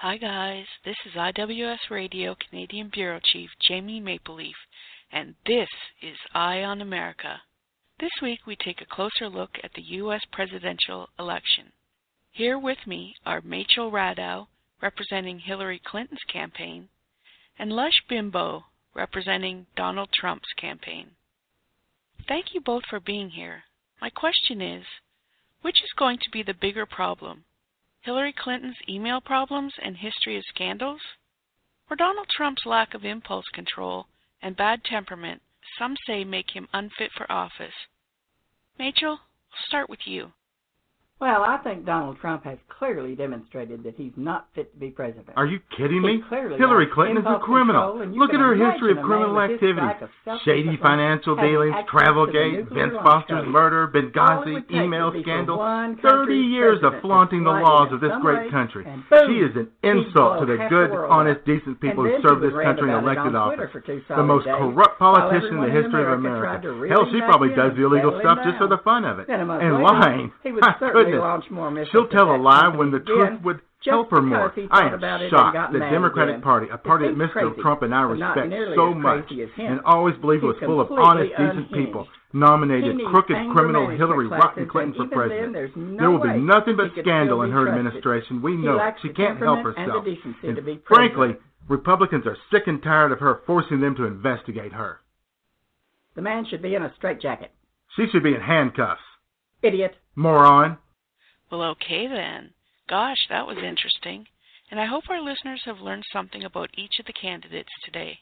Hi, guys. This is IWS Radio Canadian Bureau Chief Jamie Mapleleaf, and this is Eye on America. This week we take a closer look at the U.S. presidential election. Here with me are Machel Radow, representing Hillary Clinton's campaign, and Lush Bimbo, representing Donald Trump's campaign. Thank you both for being here. My question is which is going to be the bigger problem? Hillary Clinton's email problems and history of scandals? Or Donald Trump's lack of impulse control and bad temperament some say make him unfit for office? Machel, I'll start with you. Well, I think Donald Trump has clearly demonstrated that he's not fit to be president. Are you kidding me? clearly Hillary Clinton is a criminal. control, and you Look at her history of criminal activity. of Shady financial dealings, access travel to the gate, nuclear Vince Foster's murder, Benghazi, email would be for scandal. 30 years of flaunting the laws of this great country. boom, She is an insult to the good, honest, decent people who serve this country in rant about it elected office. Twitter for two The most corrupt politician in the history of America tried America. to reel Hell, she probably does the illegal stuff just for the fun of it. Then a month And lying. he would certainly goodness. She'll tell a lie when the truth would help her more. I am about shocked the Democratic again. Party, a party that Mr. crazy, Trump and I respect so much crazy as him. and always believed was full of honest, decent people, nominated crooked criminal Hillary Rotten Clinton for president. then, no there will be nothing but scandal in her trusted. administration. We know it. She can't help and herself. And frankly. Republicans are sick and tired of her forcing them to investigate her. The man should be in a straitjacket. She should be in handcuffs. Idiot. Moron. Well, okay then. Gosh, that was interesting. And I hope our listeners have learned something about each of the candidates today.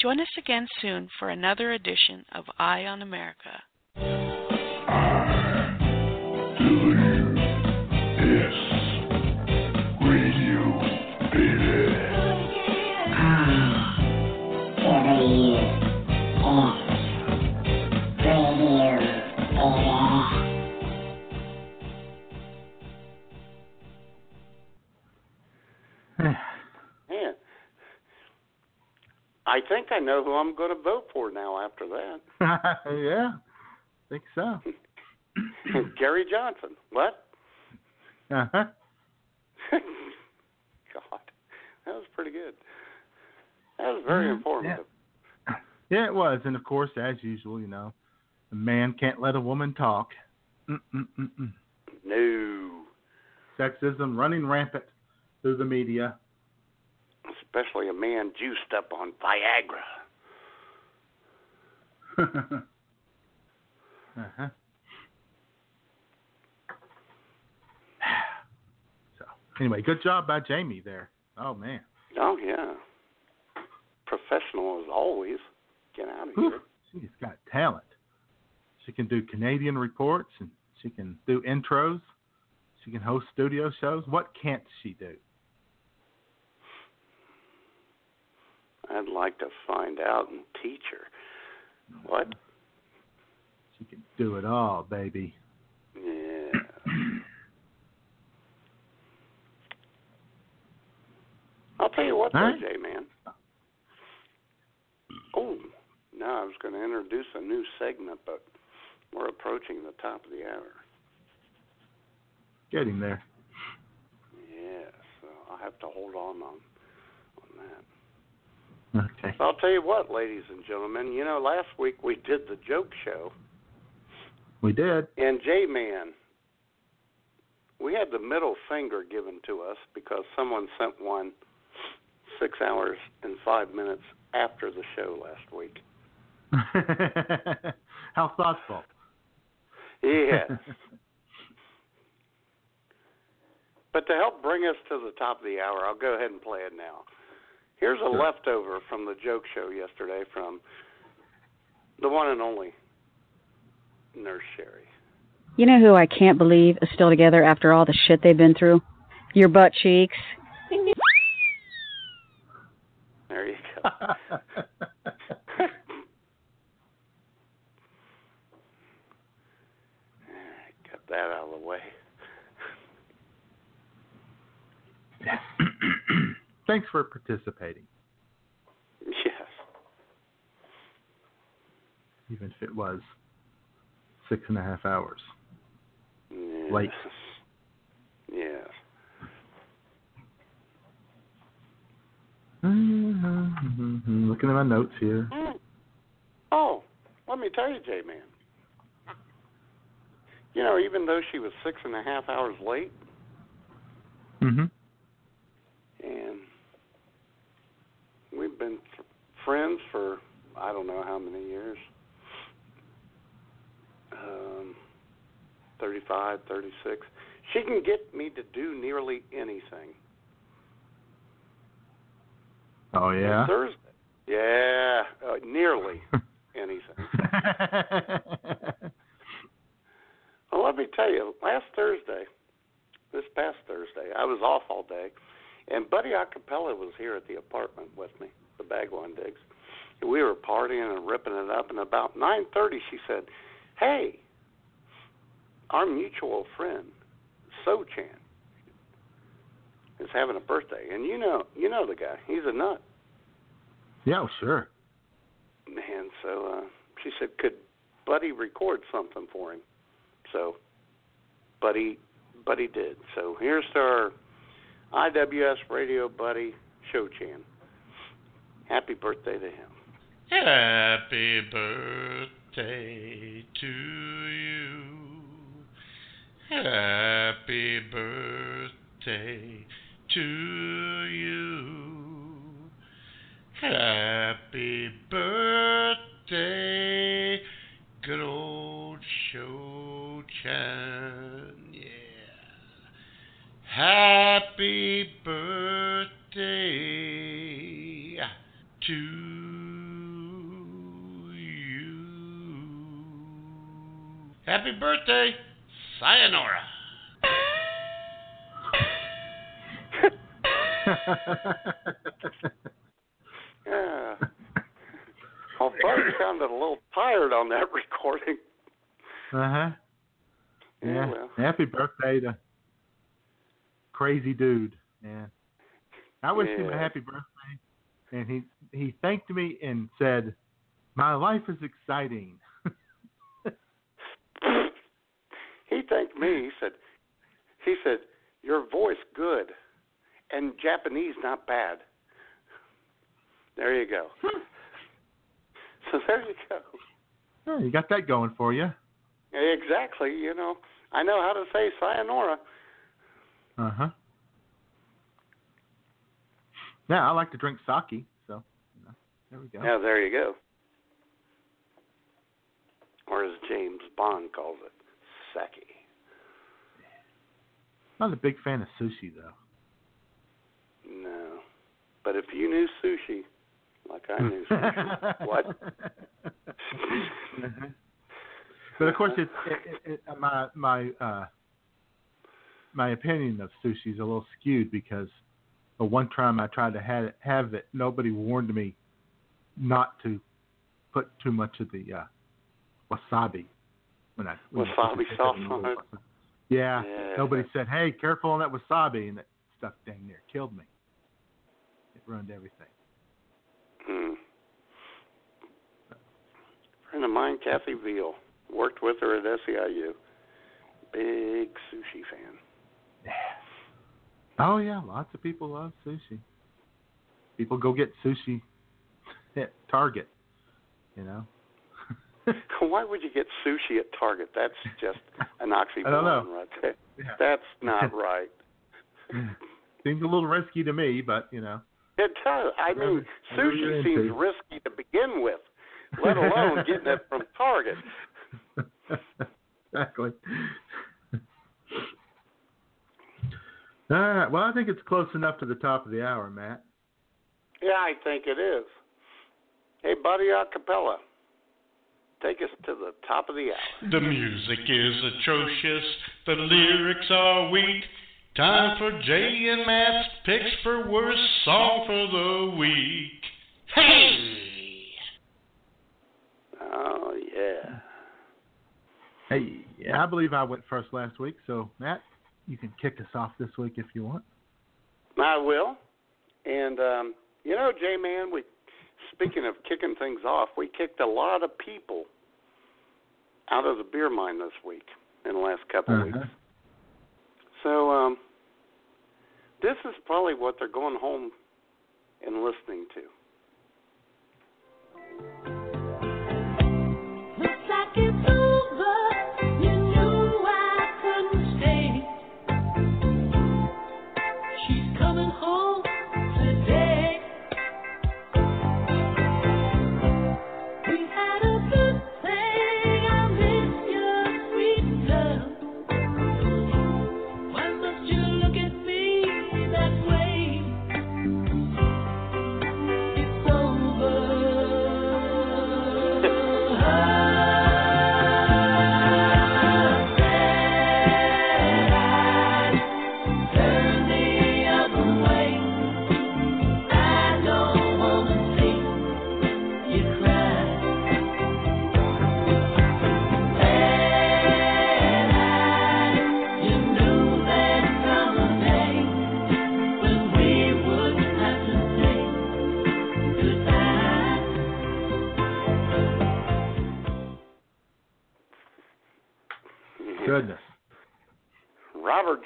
Join us again soon for another edition of Eye on America. I think I know who I'm going to vote for now after that. yeah, I think so. Gary Johnson. What? Uh-huh. God, that was pretty good. That was very informative. Yeah, it was, and of course, as usual, you know, a man can't let a woman talk. Mm-mm-mm-mm. No, Sexism running rampant through the media. Especially a man juiced up on Viagra. uh-huh. So, anyway, good job by Jamie there. Oh man, Oh yeah, professional as always. Get out of Whew. here. she's got talent. She can do Canadian reports and she can do intros. She can host studio shows. What can't she do? I'd like to find out and teach her. What? She can do it all, baby. Yeah. I'll tell you what, though. Jay, man. Oh, now I was going to introduce a new segment, but we're approaching the top of the hour. Getting there. Yeah, so I'll have to hold on on, on that. Okay. I'll tell you what, ladies and gentlemen. You know, last week we did the joke show, We did. and J Man, we had the middle finger given to us because someone sent one six hours and five minutes after the show last week. How thoughtful. Yes. but to help bring us to the top of the hour, I'll go ahead and play it now. Here's a Sure. leftover from the joke show yesterday from the one and only Nurse Sherry. You know who I can't believe is still together after all the shit they've been through? Your butt cheeks. There you go. Got that out of the way. Thanks for participating, Yes. even if it was six and a half hours. yes. Late. Yes. Mm-hmm. Looking at my notes here. Mm. Oh, let me tell you, J Man. You know, even though she was six and a half hours late, Mm-hmm. and been f- friends for I don't know how many years. Um, 35, 36. She can get me to do nearly anything. Oh yeah. Thursday. Yeah, uh, nearly anything. Well, let me tell you, last Thursday, this past Thursday, I was off all day, and Buddy Acapella was here at the apartment with me, the Bagwan Digs. And we were partying and ripping it up, and about 9.30 she said, hey, our mutual friend, So Chan, is having a birthday, and you know, you know the guy. He's a nut. Yeah, sure. And so uh, she said, could Buddy record something for him? So Buddy, Buddy did. So here's to our IWS Radio Buddy Show Chan. Happy birthday to him. Happy birthday to you. Happy birthday to you. Happy birthday, Happy birthday, Sayonara. Yeah. Well, Buddy sounded a little tired on that recording. Uh huh. Yeah, Yeah. well. Happy birthday to crazy dude. Yeah. I wished him a happy birthday, and he he thanked me and said, "My life is exciting." he thanked me. He said, he said, your voice good, and Japanese not bad. There you go. so there you go. Yeah, you got that going for you. Exactly. You know, I know how to say sayonara. Uh huh. Yeah, I like to drink sake, so you know, there we go. Yeah, there you go. Or as James Bond calls it, sake. I'm not a big fan of sushi though. No. But if you knew sushi, like I knew sushi, what? Uh-huh. but of course, it's it, it, it, my my uh, my opinion of sushi is a little skewed because the one time I tried to have it, have it, nobody warned me not to put too much of the uh, wasabi when I when Wasabi sauce on it? Yeah, Yeah. nobody said, "Hey, careful on that wasabi," and that stuff dang near killed me. It ruined everything. Hmm. friend of mine, Kathy Veal, worked with her at SEIU. Big sushi fan. Yes. Oh yeah, lots of people love sushi. People go get sushi at Target, you know. Why would you get sushi at Target? That's just an oxymoron right there. Yeah. That's not right. Seems a little risky to me, but you know. It does. I mean, sushi seems risky to begin with, let alone getting it from Target. exactly. All right. Well, I think it's close enough to the top of the hour, Matt. Yeah, I think it is. Hey, buddy, acapella. Take us to the top of the hour. The music is atrocious, the lyrics are weak. Time for Jay and Matt's picks for worst song for the week. Hey! Oh yeah. Hey, I believe I went first last week, so Matt, you can kick us off this week if you want. I will. And um, you know, Jay Man, we speaking of kicking things off, we kicked a lot of people out of the beer mine this week in the last couple Uh-huh. weeks. So um this is probably what they're going home and listening to.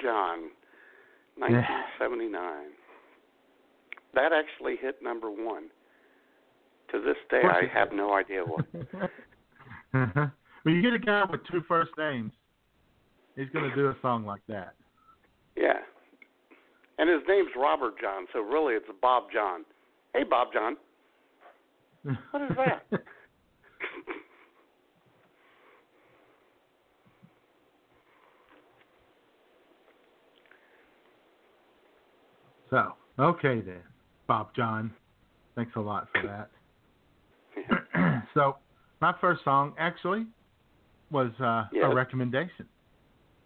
John, 1979. That actually hit number one. To this day, I have no idea what. Uh-huh. well, you get a guy with two first names, he's going to do a song like that. Yeah. And his name's Robert John, so really it's Bob John. Hey, Bob John. What is that? so, okay then, Bob John. Thanks a lot for that. so, my first song actually was uh, Yes. a recommendation.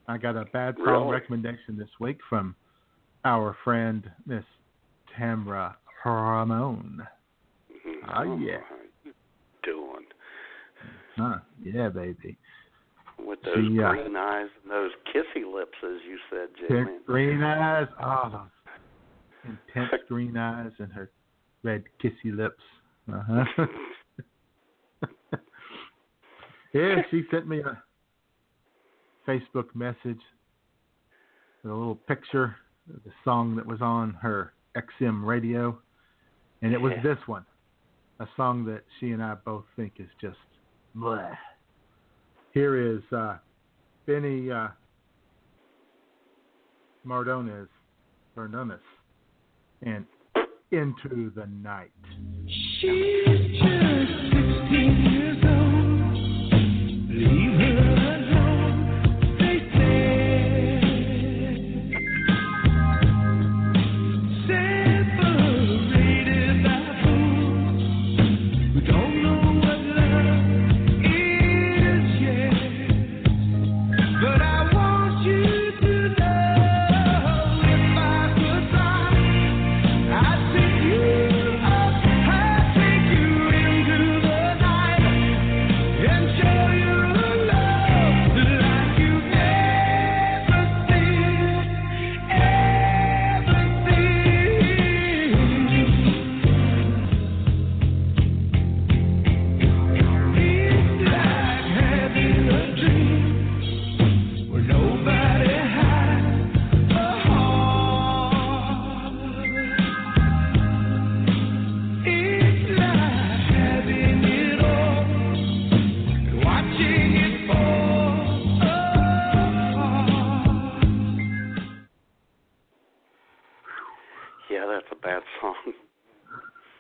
I got a bad song Really? recommendation this week from our friend Miss Tamra Ramon. Oh, yeah. Doing Huh, yeah, baby. with those She, uh, green eyes and those kissy lips, as you said, Man. green eyes. Oh, those intense green eyes and her red kissy lips. Uh huh. yeah, she sent me a Facebook message with a little picture of the song that was on her XM radio, and it was Yeah. this one, a song that she and I both think is just bleh. Here is uh, Benny uh, Mardones, Mardones, and Into the Night. She's just 16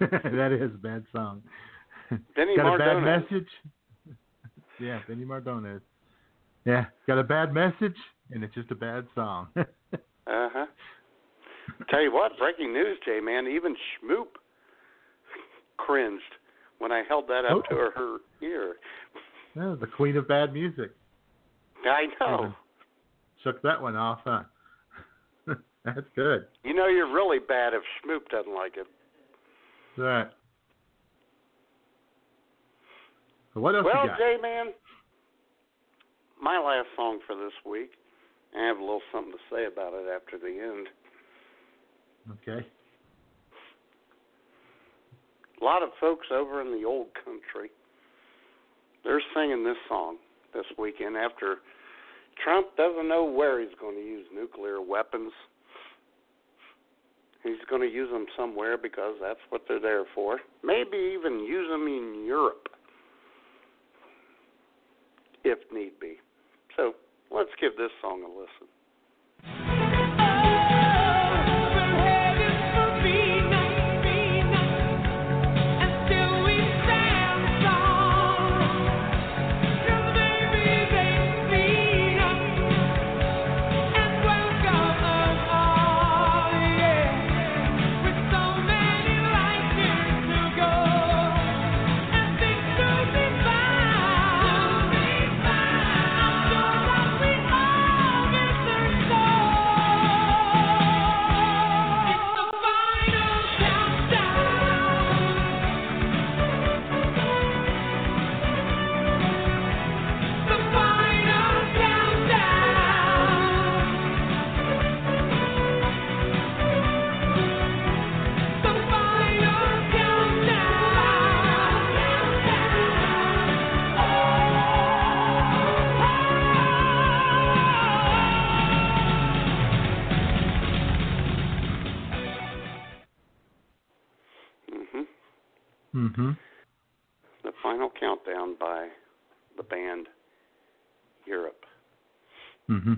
that is a bad song. Benny got a bad message? yeah, Benny Mardones. Yeah, got a bad message, and it's just a bad song. Uh huh. Tell you what, breaking news, Jay man. Even Schmoop cringed when I held that up to Oh. her, her ear. Yeah, the queen of bad music. I know. Shook that one off, huh? That's good. You know you're really bad if Schmoop doesn't like it. Right. So what else well? Jay man, my last song for this week. I have a little something to say about it after the end. Okay. A lot of folks over in the old country, they're singing this song this weekend after Trump doesn't know where he's going to use nuclear weapons. He's going to use them somewhere because that's what they're there for. Maybe even use them in Europe if need be. So let's give this song a listen. Mm-hmm. The Final Countdown by the band Europe. Mm-hmm.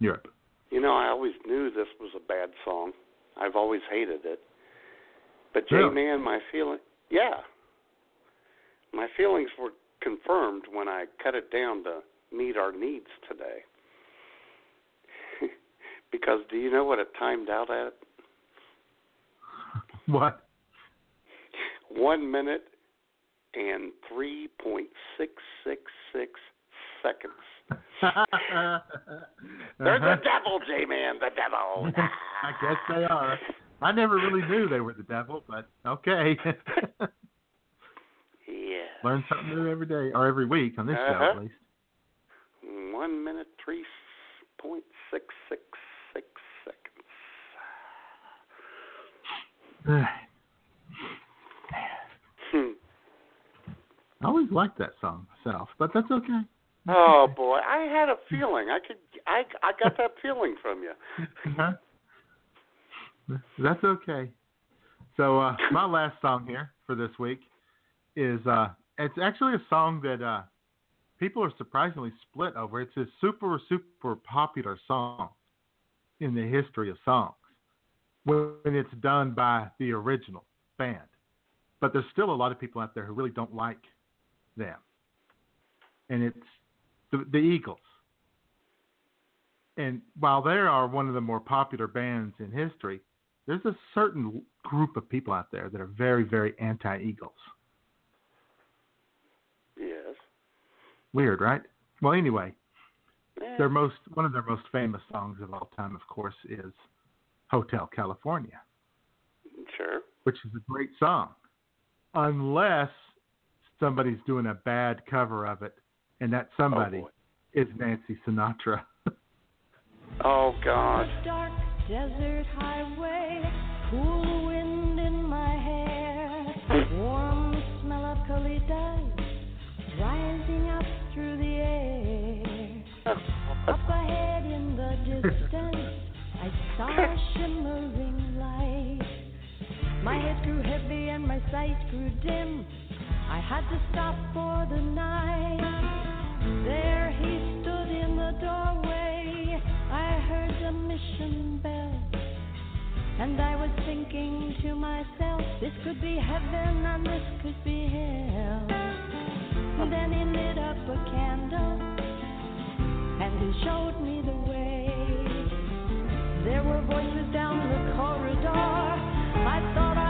Europe. You know, I always knew this was a bad song. I've always hated it. But J Really? Man, my feeling, yeah, my feelings were confirmed when I cut it down to meet our needs today. because do you know what it timed out at? What? One minute and three point six six six seconds. They're the Uh-huh. devil, J Man, the devil. I guess they are. I never really knew they were the devil, but okay. yeah. Learn something new every day or every week on this show Uh-huh. at least. One minute, three point six six six seconds. Hmm. I always liked that song myself, but that's okay. Oh boy, I had a feeling. I could. I I got that feeling from you. Uh-huh. That's okay. So uh, my last song here for this week is uh, it's actually a song that uh, people are surprisingly split over. It's a super super popular song in the history of songs when it's done by the original band. But there's still a lot of people out there who really don't like them, and it's the, the Eagles. And while they are one of the more popular bands in history, there's a certain group of people out there that are very, very anti-Eagles. Yes. Weird, right? Well, anyway, Yeah. their most one of their most famous songs of all time, of course, is "Hotel California," Sure. which is a great song, unless somebody's doing a bad cover of it, and that somebody oh, is Nancy Sinatra. Oh God. Dark desert highway, cool wind in my hair, warm smell of colitas rising up through the air. Up ahead in the distance, I saw a shimmering light. My head grew heavy and my sight grew dim. I had to stop for the night. There he stood in the doorway. I heard the mission bell. And I was thinking to myself, this could be heaven and this could be hell. Then he lit up a candle and he showed me the way. There were voices down the corridor. I thought I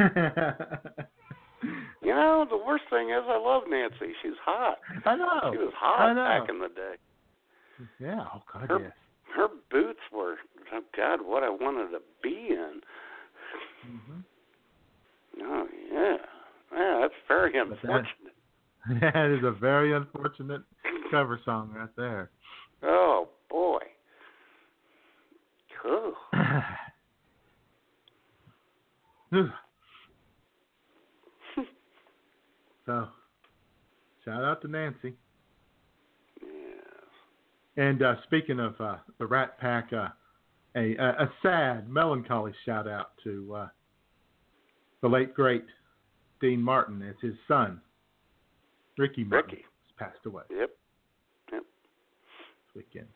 You know, the worst thing is I love Nancy. She's hot. I know. She was hot back in the day. yeah, oh God, Her yes. her boots were oh God, what I wanted to be in. Mm-hmm. Oh yeah. Yeah, that's very that- unfortunate. That is a very unfortunate cover song right there. Oh boy. Cool. so, shout out to Nancy. Yeah. And uh, speaking of uh, the Rat Pack, uh, a, a a sad, melancholy shout out to uh, the late great Dean Martin as his son, Ricky Martin, Ricky. has passed away Yep. Yep. this weekend.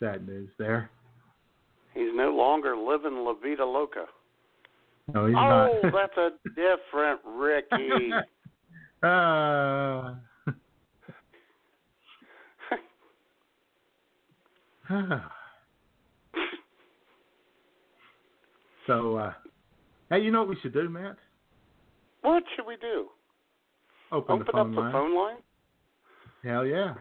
Sad news there. He's no longer living La Vida Loca. No, he's oh, not. that's a different Ricky. Uh, so, uh, hey, you know what we should do, Matt? what should we do? Open, Open the phone up the line. phone line Hell yeah.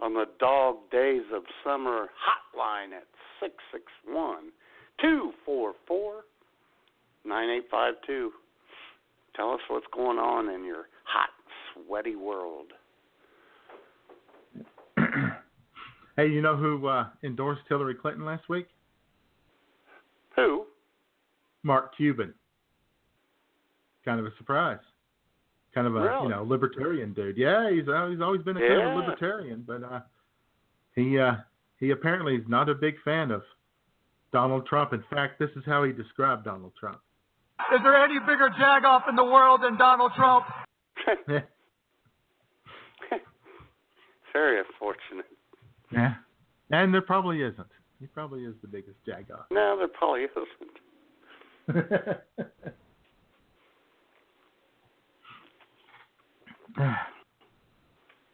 on the Dog Days of Summer hotline at six six one two four four nine eight five two. Tell us what's going on in your hot, sweaty world. hey, you know who uh, endorsed Hillary Clinton last week? Who? Mark Cuban. Kind of a surprise. Kind of a Really? you know libertarian dude. Yeah, he's uh, he's always been a kind of Yeah. libertarian, but uh, he uh, he apparently is not a big fan of Donald Trump. In fact, this is how he described Donald Trump. Is there any bigger jagoff in the world than Donald Trump? Very unfortunate. yeah, and there probably isn't. He probably is the biggest jagoff. No, there probably isn't.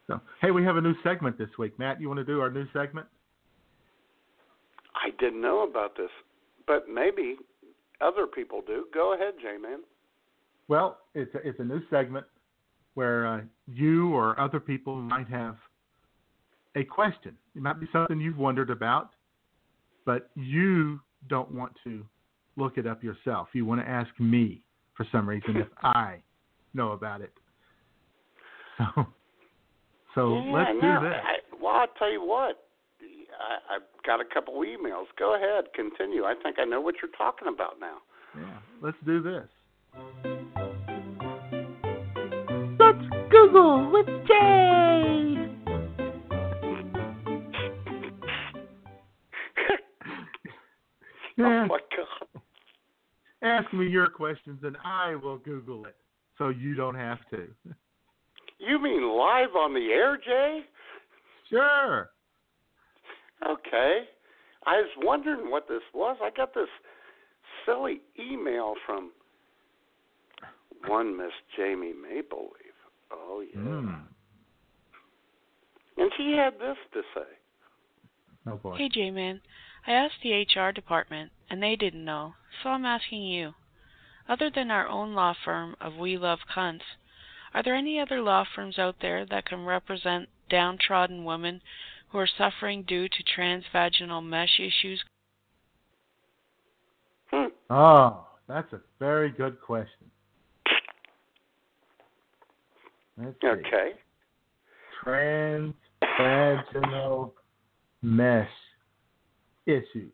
so, hey, we have a new segment this week. Matt, you want to do our new segment? I didn't know about this, but maybe other people do. Go ahead, J-Man. Well, it's a, it's a new segment where uh, you or other people might have a question. It might be something you've wondered about, but you don't want to look it up yourself. You want to ask me for some reason if I know about it. So, so yeah, let's do that. I, well, I'll tell you what. I, I've got a couple emails. Go ahead, continue. I think I know what you're talking about now. Yeah, let's do this. Let's Google with Jay. Oh, yeah. Oh my God. Ask me your questions and I will Google it so you don't have to. You mean live on the air, Jay? Sure. Okay. I was wondering what this was. I got this silly email from one Miss Jamie Mapleleaf. Oh yeah. Mm. And she had this to say. Oh boy. Hey, J Man. I asked the HR department, and they didn't know, so I'm asking you. Other than our own law firm of We Love Cunts, are there any other law firms out there that can represent downtrodden women who are suffering due to transvaginal mesh issues? Hmm. Oh, that's a very good question. Let's see. Okay. Transvaginal mesh issues.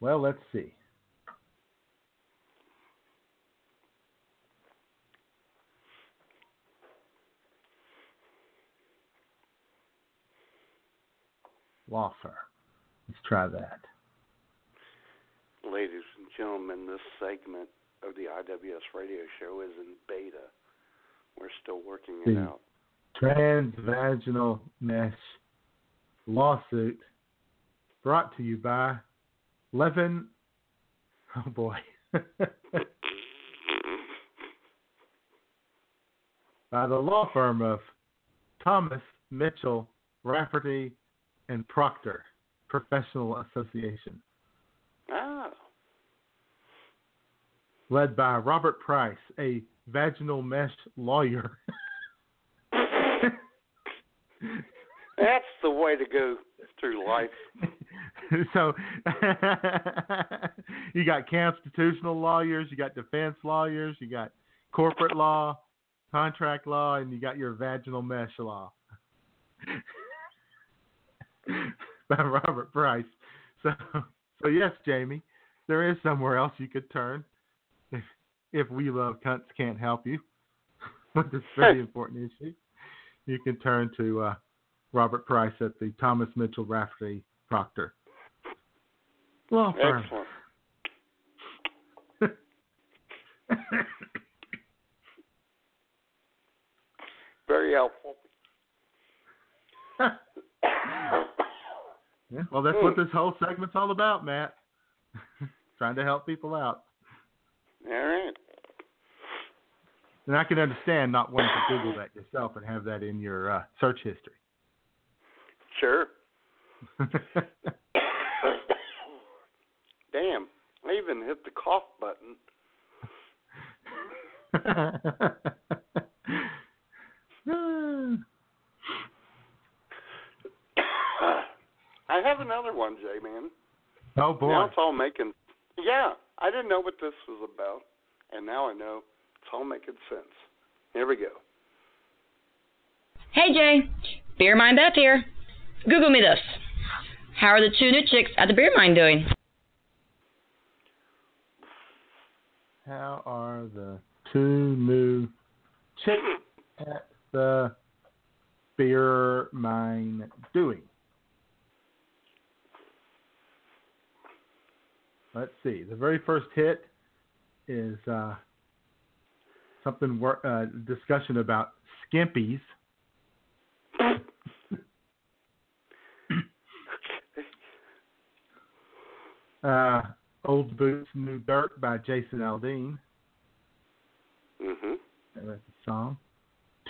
Well, let's see. Law firm. Let's try that. Ladies and gentlemen, this segment of the IWS radio show is in beta. We're still working it The out. transvaginal mesh lawsuit brought to you by Levin. Oh boy. by the law firm of Thomas Mitchell Rafferty and Proctor Professional Association, Ah. led by Robert Price, a vaginal mesh lawyer. That's the way to go through life. so you got constitutional lawyers, you got defense lawyers, you got corporate law, contract law, and you got your vaginal mesh law. By Robert Price. So so yes, Jamie, there is somewhere else you could turn if, if we love cunts can't help you with this very important issue. You can turn to uh, Robert Price at the Thomas Mitchell Rafferty Proctor law firm. Excellent. Very helpful. Yeah, well, that's what this whole segment's all about, Matt. Trying to help people out. All right. And I can understand not wanting to Google that yourself and have that in your uh, search history. Sure. Damn. I even hit the cough button. I have another one, J Man. Oh boy. Now it's all making. Yeah, I didn't know what this was about, and now I know it's all making sense. Here we go. Hey Jay, Beer Mind Beth here. Google me this. How are the two new chicks at the Beer Mind doing? How are the two new chicks at the beer mine doing? Let's see. The very first hit is uh, something wor- uh, discussion about skimpies. uh, Old Boots, New Dirt by Jason Aldean. Mm-hmm. That's the song.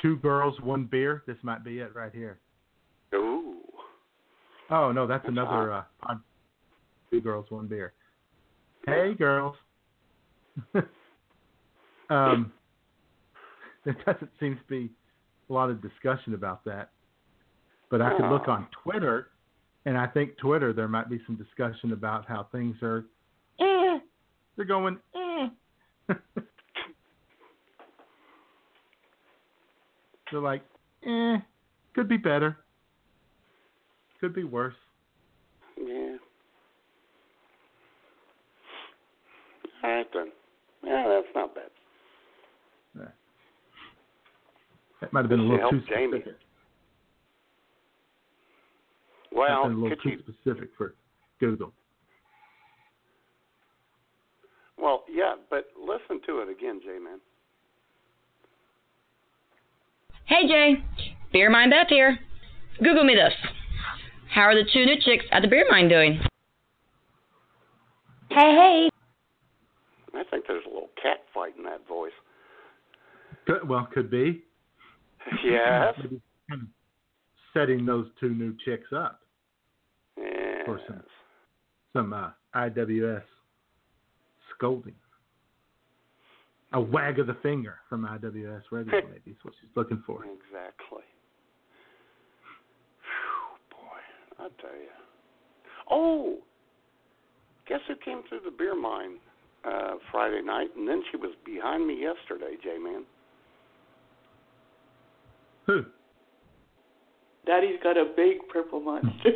Two girls, one beer. This might be it right here. Ooh. Oh no, that's, That's another uh, pod. Two girls, one beer. Hey girls. um, there doesn't seem to be a lot of discussion about that, but I could look on Twitter, and I think Twitter there might be some discussion about how things are. Eh, they're going. Eh. they're like, eh, could be better. Could be worse. Yeah. All right then. Yeah, that's not bad. That might have been a little too helped Jamie. specific. Well, been a little too you? specific for Google. Well, yeah, but listen to it again, J man. Hey Jay, Beer Mind Beth here. Google me this. How are the two new chicks at the Beer Mind doing? Hey, hey. I think there's a little cat fight in that voice. Could, well, could be. Yes. Maybe kind of setting those two new chicks up Yes. for some some uh, IWS scolding. A wag of the finger from IWS Radio, maybe is what she's looking for. Exactly. Whew, boy, I tell you. Oh, guess who came through the beer mine uh, Friday night, and then she was behind me yesterday, J man. Who? Daddy's got a big purple monster.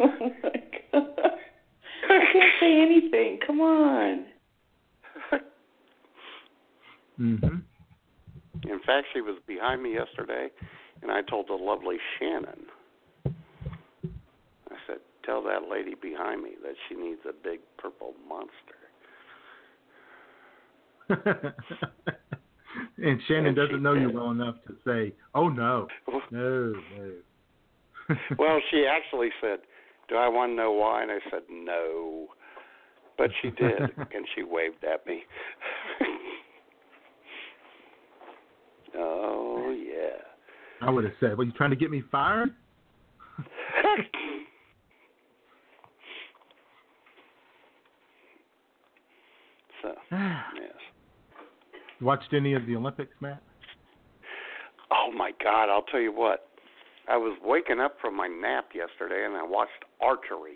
oh my god. I can't say anything. Come on. Mhm. In fact, she was behind me yesterday, and I told the lovely Shannon. "Tell that lady behind me that she needs a big purple monster." and Shannon And doesn't know you well enough to say, "Oh no, no, no." well, she actually said, "Do I want to know why?" And I said, "No," but she did, and she waved at me. oh yeah. I would have said, "Well, you trying to get me fired?" so yes. Watched any of the Olympics, Matt? Oh my God! I'll tell you what. I was waking up from my nap yesterday, and I watched archery,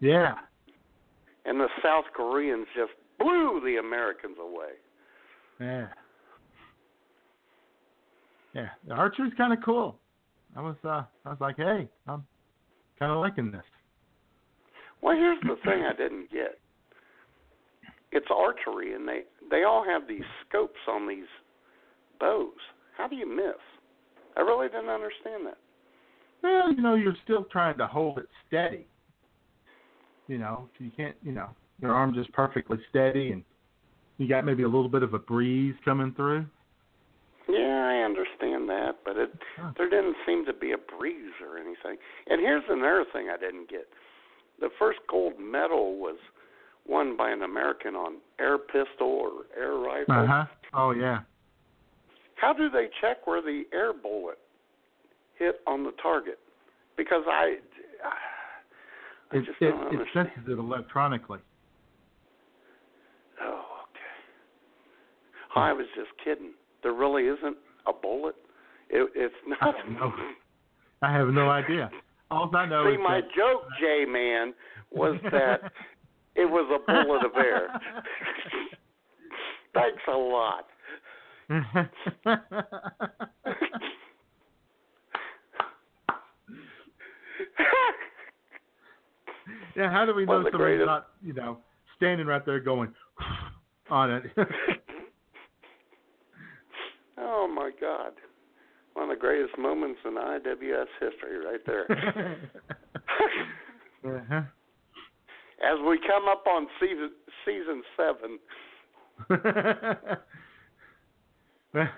Yeah. and the South Koreans just blew the Americans away. Yeah. Yeah. The archery's kind of cool. I was uh I was like, "Hey, I'm kind of liking this." Well, here's the thing I didn't get. It's archery, and they they all have these scopes on these bows. How do you miss? I really didn't understand that. Well, you know, you're still trying to hold it steady. You know, you can't, you know, your arm's just perfectly steady and you got maybe a little bit of a breeze coming through. Yeah, I understand that, but it there didn't seem to be a breeze or anything. And here's another thing I didn't get. The first gold medal was won by an American on air pistol or air rifle. Uh-huh. Oh, yeah. How do they check where the air bullet hit on the target? Because I, I It just it, don't it senses it electronically. Oh, okay. I was just kidding. There really isn't a bullet. It, it's not. I have no I have no idea. All I know See, is my that joke, J Man, was that it was a bullet of air. Thanks a lot. yeah, how do we One know the somebody's greatest- not, you know, standing right there going on it? Oh my God. One of the greatest moments in IWS history right there. uh-huh. As we come up on season season seven, well,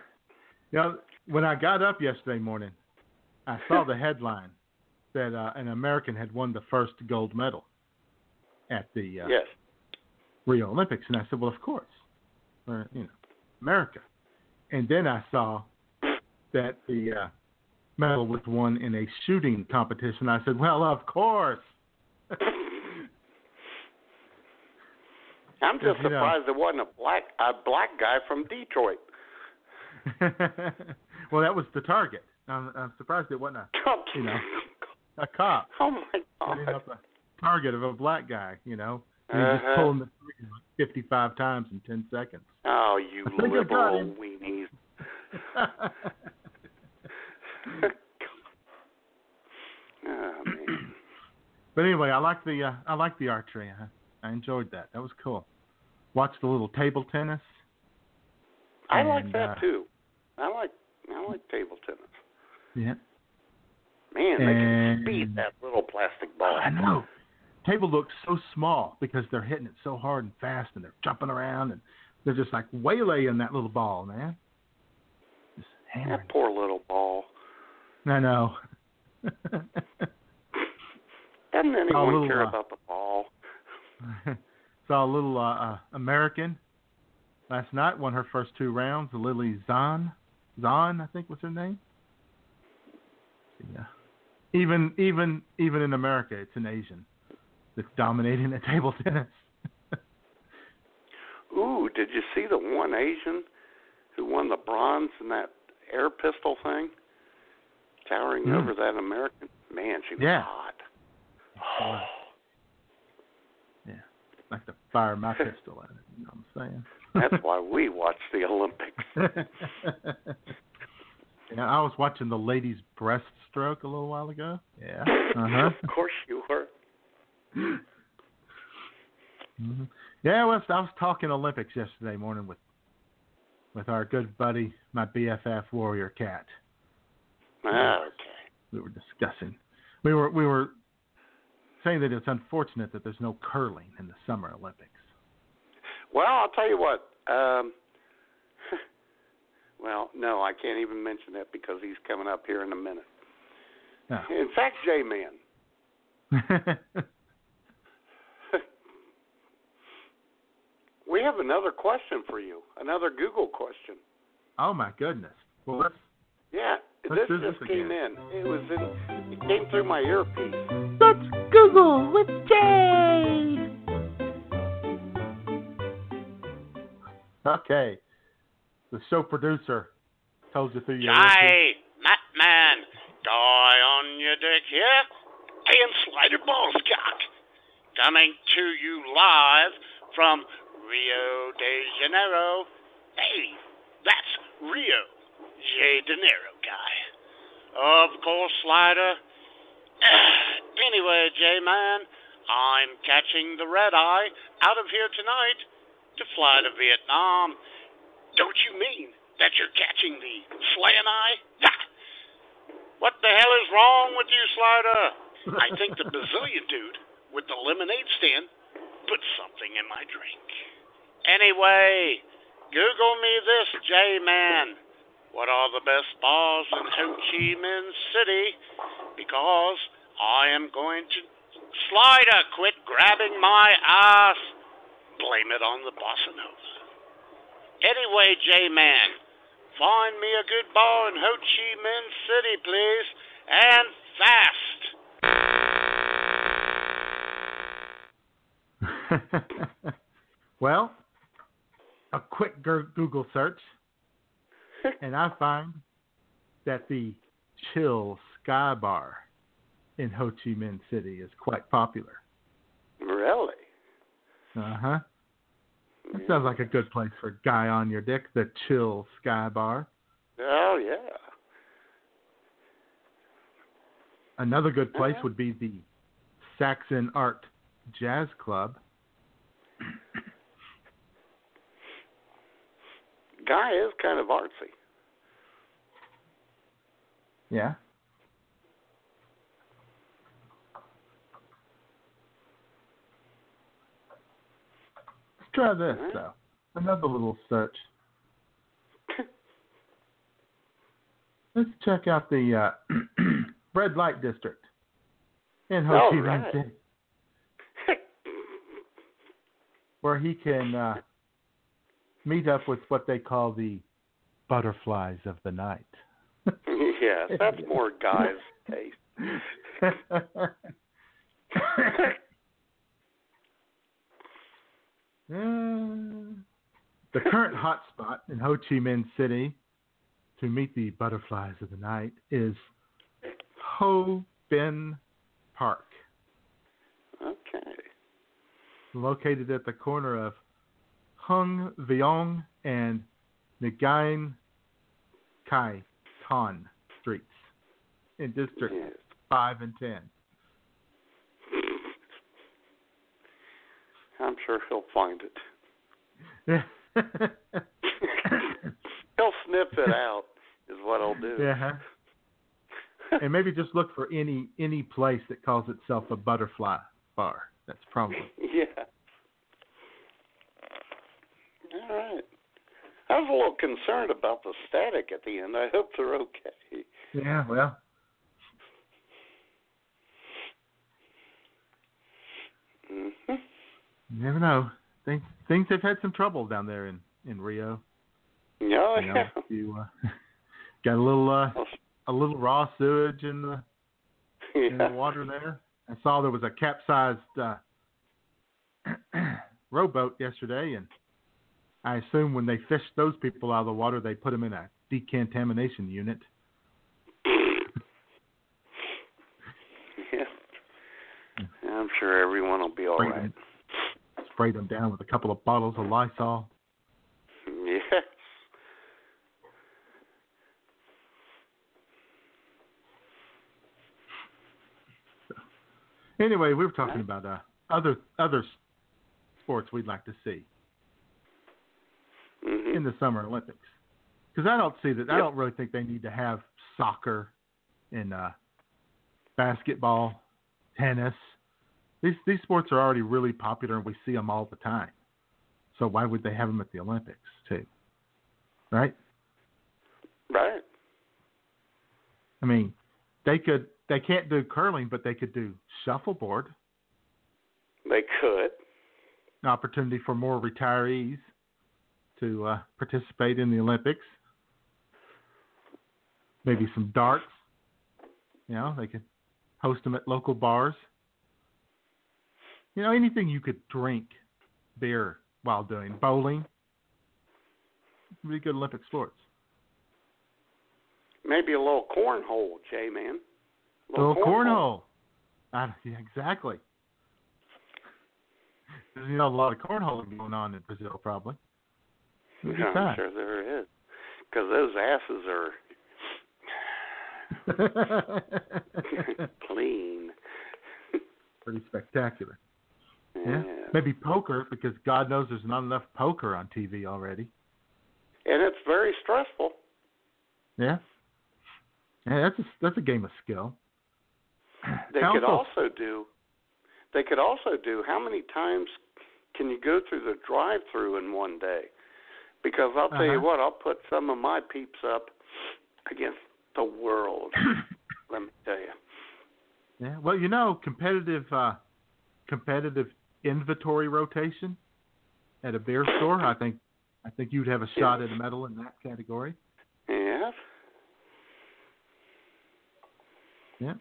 you know, when I got up yesterday morning, I saw the headline that uh, an American had won the first gold medal at the uh, yes. Rio Olympics, and I said, "Well, of course, Or, you know, America." And then I saw that the uh, medal was won in a shooting competition. I said, "Well, of course." I'm just know. surprised there wasn't a black a black guy from Detroit. well, that was the target. I'm, I'm surprised it wasn't a you know a cop Oh my God. up a target of a black guy. You know, and he just Uh-huh. pulling the trigger like 55 times in 10 seconds. Oh, you I think I liberal weenies. Oh man. But anyway, I like the uh, I like the archery. I, I enjoyed that. That was cool. Watched the little table tennis. I like that uh, too. I like I like table tennis. Yeah, Man, they can speed that little plastic ball. I know. Table looks so small because they're hitting it so hard and fast, and they're jumping around, and they're just like waylaying that little ball, man. Just hammering. That poor little ball. I know. Doesn't Oh, anyone little, care uh, about the ball? Saw a little uh, uh, American last night. Won her first two rounds. Lily Zahn, Zahn, I think was her name. Yeah. Even even even in America, it's an Asian that's dominating the table tennis. Ooh, did you see the one Asian who won the bronze in that air pistol thing? Towering Hmm. over that American? Man, she was Yeah. hot. yeah, like to fire my pistol at it. You know what I'm saying? That's why we watch the Olympics. yeah, I was watching the ladies' breaststroke a little while ago. Yeah. Uh huh. of course you were. hmm Yeah, well, I was talking Olympics yesterday morning with with our good buddy, my BFF Warrior Cat. Ah, okay. We were discussing. We were we were saying that it's unfortunate that there's no curling in the Summer Olympics. Well, I'll tell you what. Um, well, no, I can't even mention that because he's coming up here in a minute. No. In fact, J Man, we have another question for you. Another Google question. oh my goodness. Well, let's Yeah, Let's this do this just came in. It was in. It came through my earpiece. Let's Google with Jay. okay. The show producer told you through your earpiece. Jay, Matman, guy on your dick here, and Slider Ballscock, coming to you live from Rio de Janeiro. Hey, that's Rio J. De Niro guy. Of course, Slider. Anyway, J-Man, I'm catching the red eye out of here tonight to fly to Vietnam. Don't you mean that you're catching the slaying eye? What the hell is wrong with you, Slider? I think the Brazilian dude with the lemonade stand put something in my drink. Anyway, Google me this, J-Man. What are the best bars in Ho Chi Minh City? Because I am going to... Slider, quit grabbing my ass. Blame it on the bossa nova. Anyway, J-Man, find me a good bar in Ho Chi Minh City, please, and fast. well, a quick Google search, and I find that the Chill Sky Bar in Ho Chi Minh City is quite popular. Really? Uh huh. That sounds like a good place for guy on your dick, the Chill Sky Bar. Oh yeah. Another good place Uh-huh. would be the Sax n' Art Jazz Club. Guy is kind of artsy. Yeah. Try this Alright. though. Another little search. Let's check out the uh, red light district in Ho Chi Minh City, where he can uh, meet up with what they call the butterflies of the night. yes, that's more guy's taste. Uh, the current hotspot in Ho Chi Minh City to meet the butterflies of the night is Ho Ben Park, Okay. located at the corner of Hung Viong and Ngayon Kai Ton streets in District Yes. 5 and 10. I'm sure he'll find it. Yeah. He'll sniff it out, is what he'll do. Yeah. and maybe just look for any any place that calls itself a butterfly bar. That's probably Yeah. All right. I was a little concerned about the static at the end. I hope they're okay. yeah. Well, hmm you never know. Things things have had some trouble down there in in Rio. Oh, You know, yeah. you uh, got a little uh, a little raw sewage in the in the water there. I saw there was a capsized uh, rowboat yesterday, and I assume when they fished those people out of the water, they put them in a decontamination unit. yeah. I'm sure everyone will be all. Right. Sprayed them down with a couple of bottles of Lysol. Yes. Anyway, we were talking about uh, other other sports we'd like to see hmm in the Summer Olympics. Because I don't see that. I don't really think they need to have soccer and uh, basketball, tennis. These these sports are already really popular, and we see them all the time. So why would they have them at the Olympics too? Right? Right. I mean, they could. They can't do curling, but they could do shuffleboard. They could. An opportunity for more retirees to uh, participate in the Olympics. Maybe some darts. You know, they could host them at local bars. You know, anything you could drink beer while doing bowling. Really good Olympic sports. Maybe a little cornhole, Jay, man. Little cornhole. Uh, yeah, exactly. There's you know a lot of cornholing going on in Brazil, probably. Be I'm sure there is. Because those asses are clean. Pretty spectacular. Yeah. Maybe poker because God knows there's not enough poker on TV already. And it's very stressful. Yeah. Yeah, that's a, that's a game of skill. They I could also- do. They could also do. How many times can you go through the drive-through in one day? Because I'll tell you Uh-huh. what, I'll put some of my peeps up against the world. let me tell you. Yeah. Well, you know, competitive uh, competitive inventory rotation at a beer store. I think I think you'd have a shot at a medal in that category. Yeah. Yeah.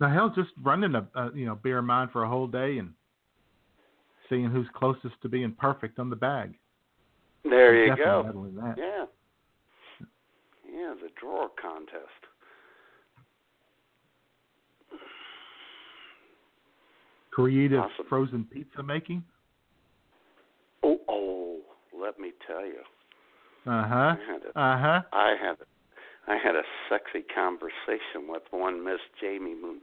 Now, hell, just running a, a you know beer mine for a whole day and seeing who's closest to being perfect on the bag. There you go. medal in that. Yeah. Yeah, the drawer contest. Creative Awesome. frozen pizza making. Oh, oh, let me tell you. Uh huh. I had a, Uh huh. I had a, I had a sexy conversation with one Miss Jamie M-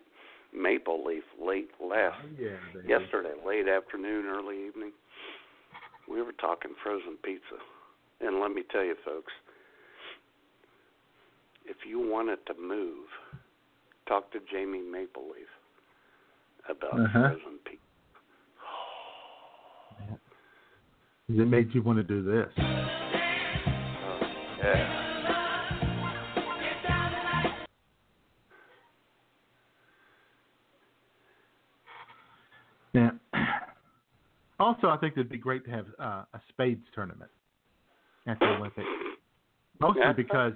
Maple Leaf late last Oh, yeah, baby. yesterday, late afternoon, early evening. We were talking frozen pizza, and let me tell you, folks, if you wanted to move, talk to Jamie Maple Leaf about Uh-huh. frozen pizza. It made you want to do this. Yeah. Now, also, I think it'd be great to have uh, a spades tournament at the Olympics. Mostly Yeah. because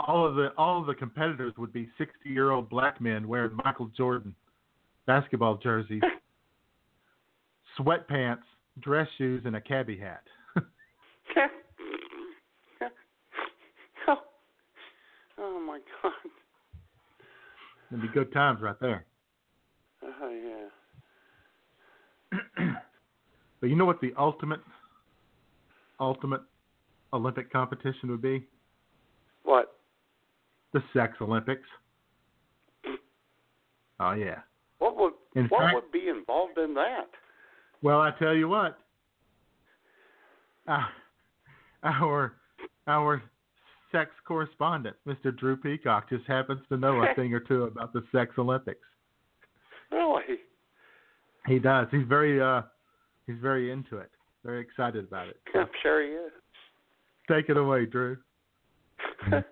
all of the all of the competitors would be sixty year old black men wearing Michael Jordan basketball jerseys, sweatpants, dress shoes, and a cabbie hat. oh, my God. It'd be good times right there. Oh yeah. But you know what the ultimate ultimate Olympic competition would be? What? The sex Olympics. Oh yeah. What would In what fact- would be involved in that? Well, I tell you what. Uh, our our sex correspondent, Mr. Drew Peacock, just happens to know a thing or two about the sex Olympics. Really? He does. He's very uh he's very into it. Very excited about it. I'm sure he is. Take it away, Drew.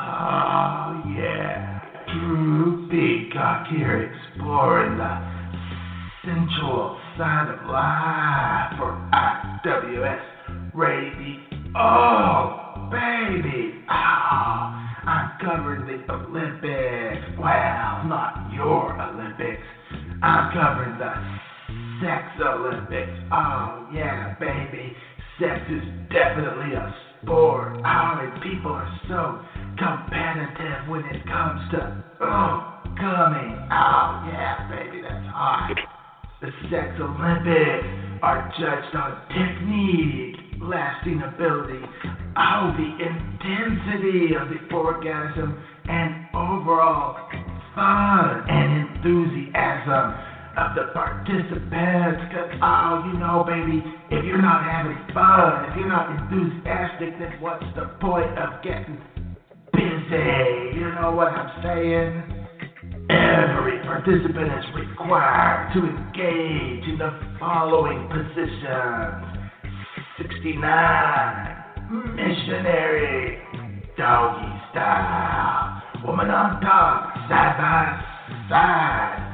Oh, yeah. Mm-hmm. Drew Peacock here exploring the sensual side of life for IWS Radio. Oh, baby. Oh, I'm covering the Olympics. Well, not your Olympics. I'm covering the Sex Olympics. Oh, yeah, baby. Sex is definitely a Oh, and people are so competitive when it comes to, oh, coming. Oh, yeah, baby, that's hot. The Sex Olympics are judged on technique, lasting ability, oh, the intensity of the orgasm, and overall fun and enthusiasm of the participants. Cause, oh, you know, baby, if you're not having fun, if you're not enthusiastic, then what's the point of getting busy? You know what I'm saying? Every participant is required to engage in the following positions 69, missionary, doggy style, woman on top, side by side,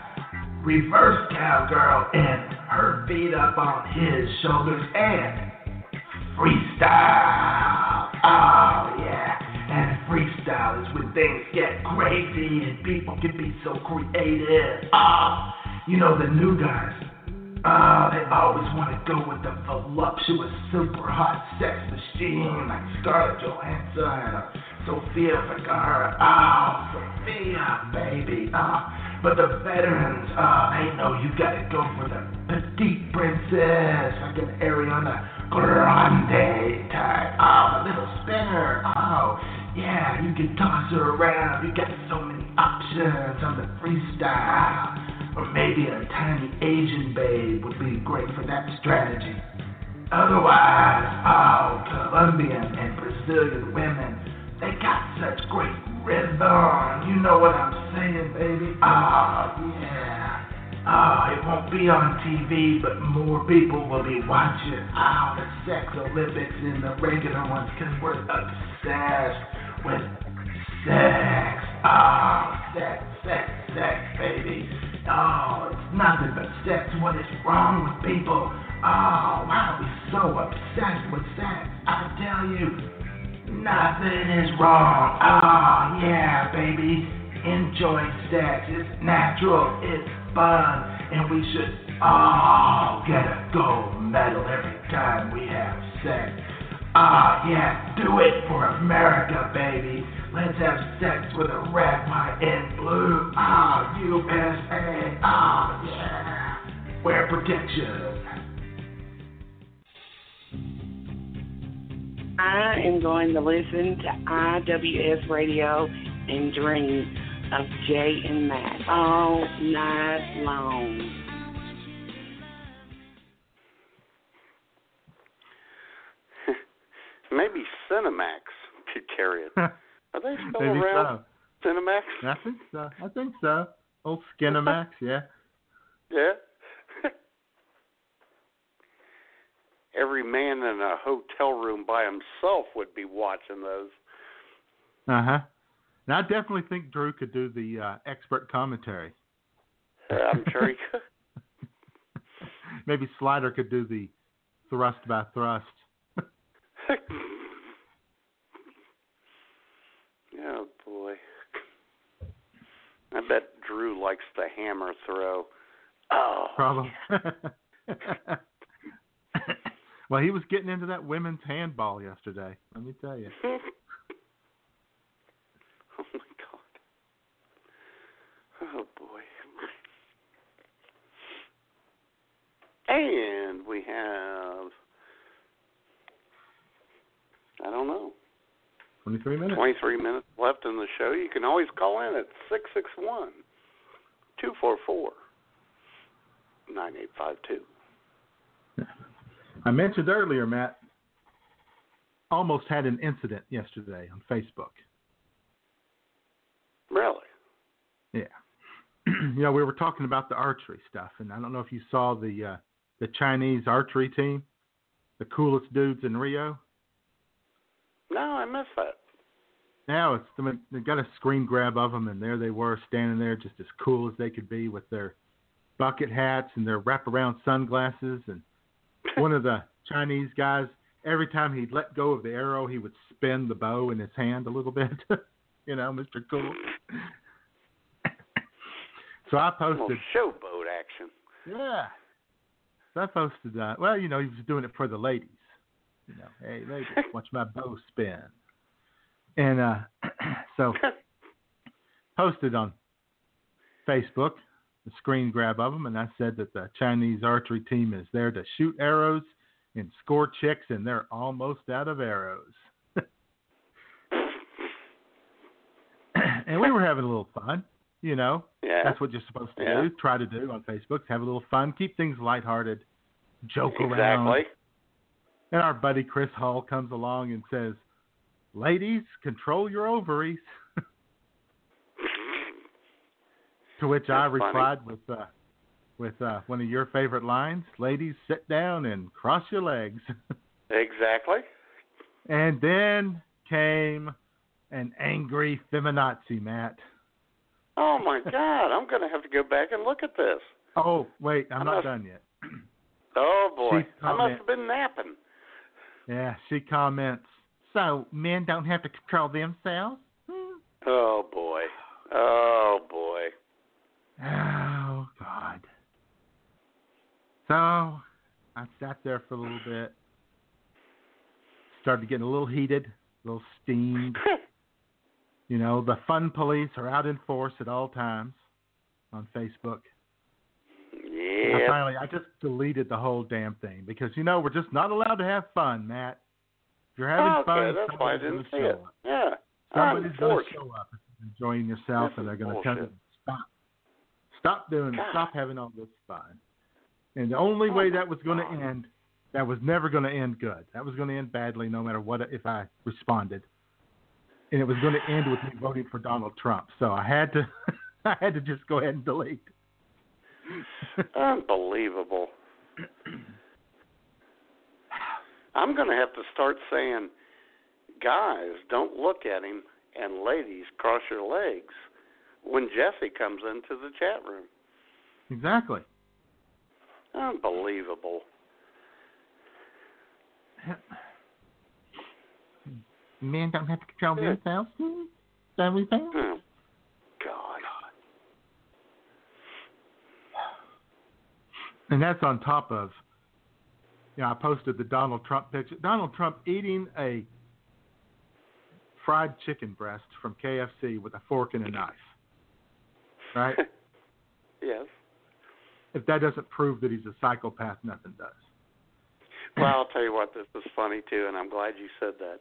reverse cowgirl, and her feet up on his shoulders, and freestyle. Oh, yeah. And freestyle is when things get crazy and people can be so creative. Ah, you know the new guys. Ah, they always want to go with the voluptuous, super hot sex machine like Scarlett Johansson or Sofia Vergara. Ah, Sofia, baby. Ah, but the veterans, ah, they know you gotta go for the petite princess, like an Ariana Grande type. Oh, a little spinner. Oh, yeah, you can toss her around. You got so many options on the freestyle. Or maybe a tiny Asian babe would be great for that strategy. Otherwise, oh, Colombian and Brazilian women, they got such great rhythm. You know what I'm saying, baby? Oh, yeah. Oh, it won't be on TV, but more people will be watching. Oh, the sex Olympics and the regular ones, because we're obsessed with sex. Oh, sex, sex, sex, baby. Oh, it's nothing but sex. What is wrong with people? Oh, why are we so obsessed with sex? I tell you, nothing is wrong. Oh, yeah, baby. Enjoy sex. It's natural. It's fun. And we should all get a gold medal every time we have sex. Ah, yeah, do it for America, baby. Let's have sex with a rabbi and blue. Ah, USA. Ah, yeah. Wear protection. I am going to listen to IWS Radio and dream of Jay and Matt all night long. Maybe Cinemax could carry it. Are they still Maybe around? Cinemax? I think so. I think so. Old Skinamax, yeah. Yeah. Every man in a hotel room by himself would be watching those. Uh huh. And I definitely think Drew could do the uh, expert commentary. Uh, I'm sure he could. Maybe Slider could do the thrust by thrust. oh boy. I bet Drew likes the hammer throw. Oh. Probably. well, he was getting into that women's handball yesterday. Let me tell you. oh my god. Oh boy. And we have I don't know. 23 minutes. 23 minutes left in the show. You can always call in at 661 244 9852. I mentioned earlier, Matt, almost had an incident yesterday on Facebook. Really? Yeah. you know, we were talking about the archery stuff, and I don't know if you saw the uh, the Chinese archery team, the coolest dudes in Rio. No, I missed that. Now it's I mean, they got a screen grab of them, and there they were standing there, just as cool as they could be, with their bucket hats and their wraparound sunglasses. And one of the Chinese guys, every time he'd let go of the arrow, he would spin the bow in his hand a little bit. you know, Mister Cool. so I posted. showboat action. Yeah. So I posted that. Well, you know, he was doing it for the ladies. You know, hey ladies, watch my bow spin. And uh so posted on Facebook the screen grab of them, and I said that the Chinese archery team is there to shoot arrows and score chicks, and they're almost out of arrows. and we were having a little fun, you know. Yeah. That's what you're supposed to Yeah. do. Try to do on Facebook. Have a little fun. Keep things lighthearted. Joke around. Exactly. And our buddy Chris Hall comes along and says, "Ladies, control your ovaries." To which I funny. replied with uh, with uh, one of your favorite lines: "Ladies, sit down and cross your legs." Exactly. and then came an angry feminazi, Matt. Oh my God! I'm going to have to go back and look at this. Oh wait, I'm I not must- done yet. Oh boy! I must have been napping. Yeah, she comments. So men don't have to control themselves. Oh boy! Oh boy! Oh God. So I sat there for a little bit. Started getting a little heated, a little steamed. you know, the fun police are out in force at all times on Facebook. I Yeah. finally, I just deleted the whole damn thing because you know we're just not allowed to have fun, Matt. If you're having okay, fun, that's somebody's didn't gonna see show it. up. Yeah. Ah, somebody's I'm going to show up if you're enjoying yourself, This and they're going to tell you stop, stop doing, God. stop having all this fun. And the only Oh way that was going to end, that was never going to end good. That was going to end badly, no matter what if I responded. And it was going to end with me voting for Donald Trump. So I had to, I had to just go ahead and delete. Unbelievable. I'm going to have to start saying, guys, don't look at him, and ladies, cross your legs when Jesse comes into the chat room. Exactly. Unbelievable. Men don't have to control Yeah. themselves. Hmm? Is that what? Oh, God. And that's on top of you know, I posted the Donald Trump picture. Donald Trump eating a fried chicken breast from KFC with a fork and a knife. Right? Yes. if that doesn't prove that he's a psychopath, nothing does. Well, I'll tell you what, this is funny too, and I'm glad you said that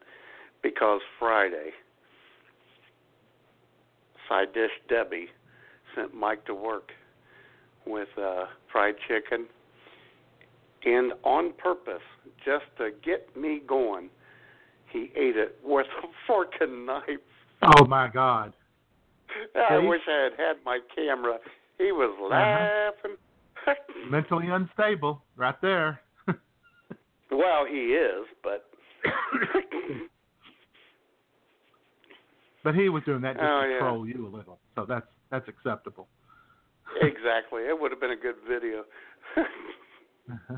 because Friday, side dish Debbie sent Mike to work with uh, fried chicken, and on purpose, just to get me going, he ate it with a fork and knife. Oh my God! I wish I had had my camera. He was laughing. Mentally unstable, right there. well, he is, but But he was doing that just Oh, to yeah. troll you a little, so that's that's acceptable. exactly, it would have been a good video. Uh-huh.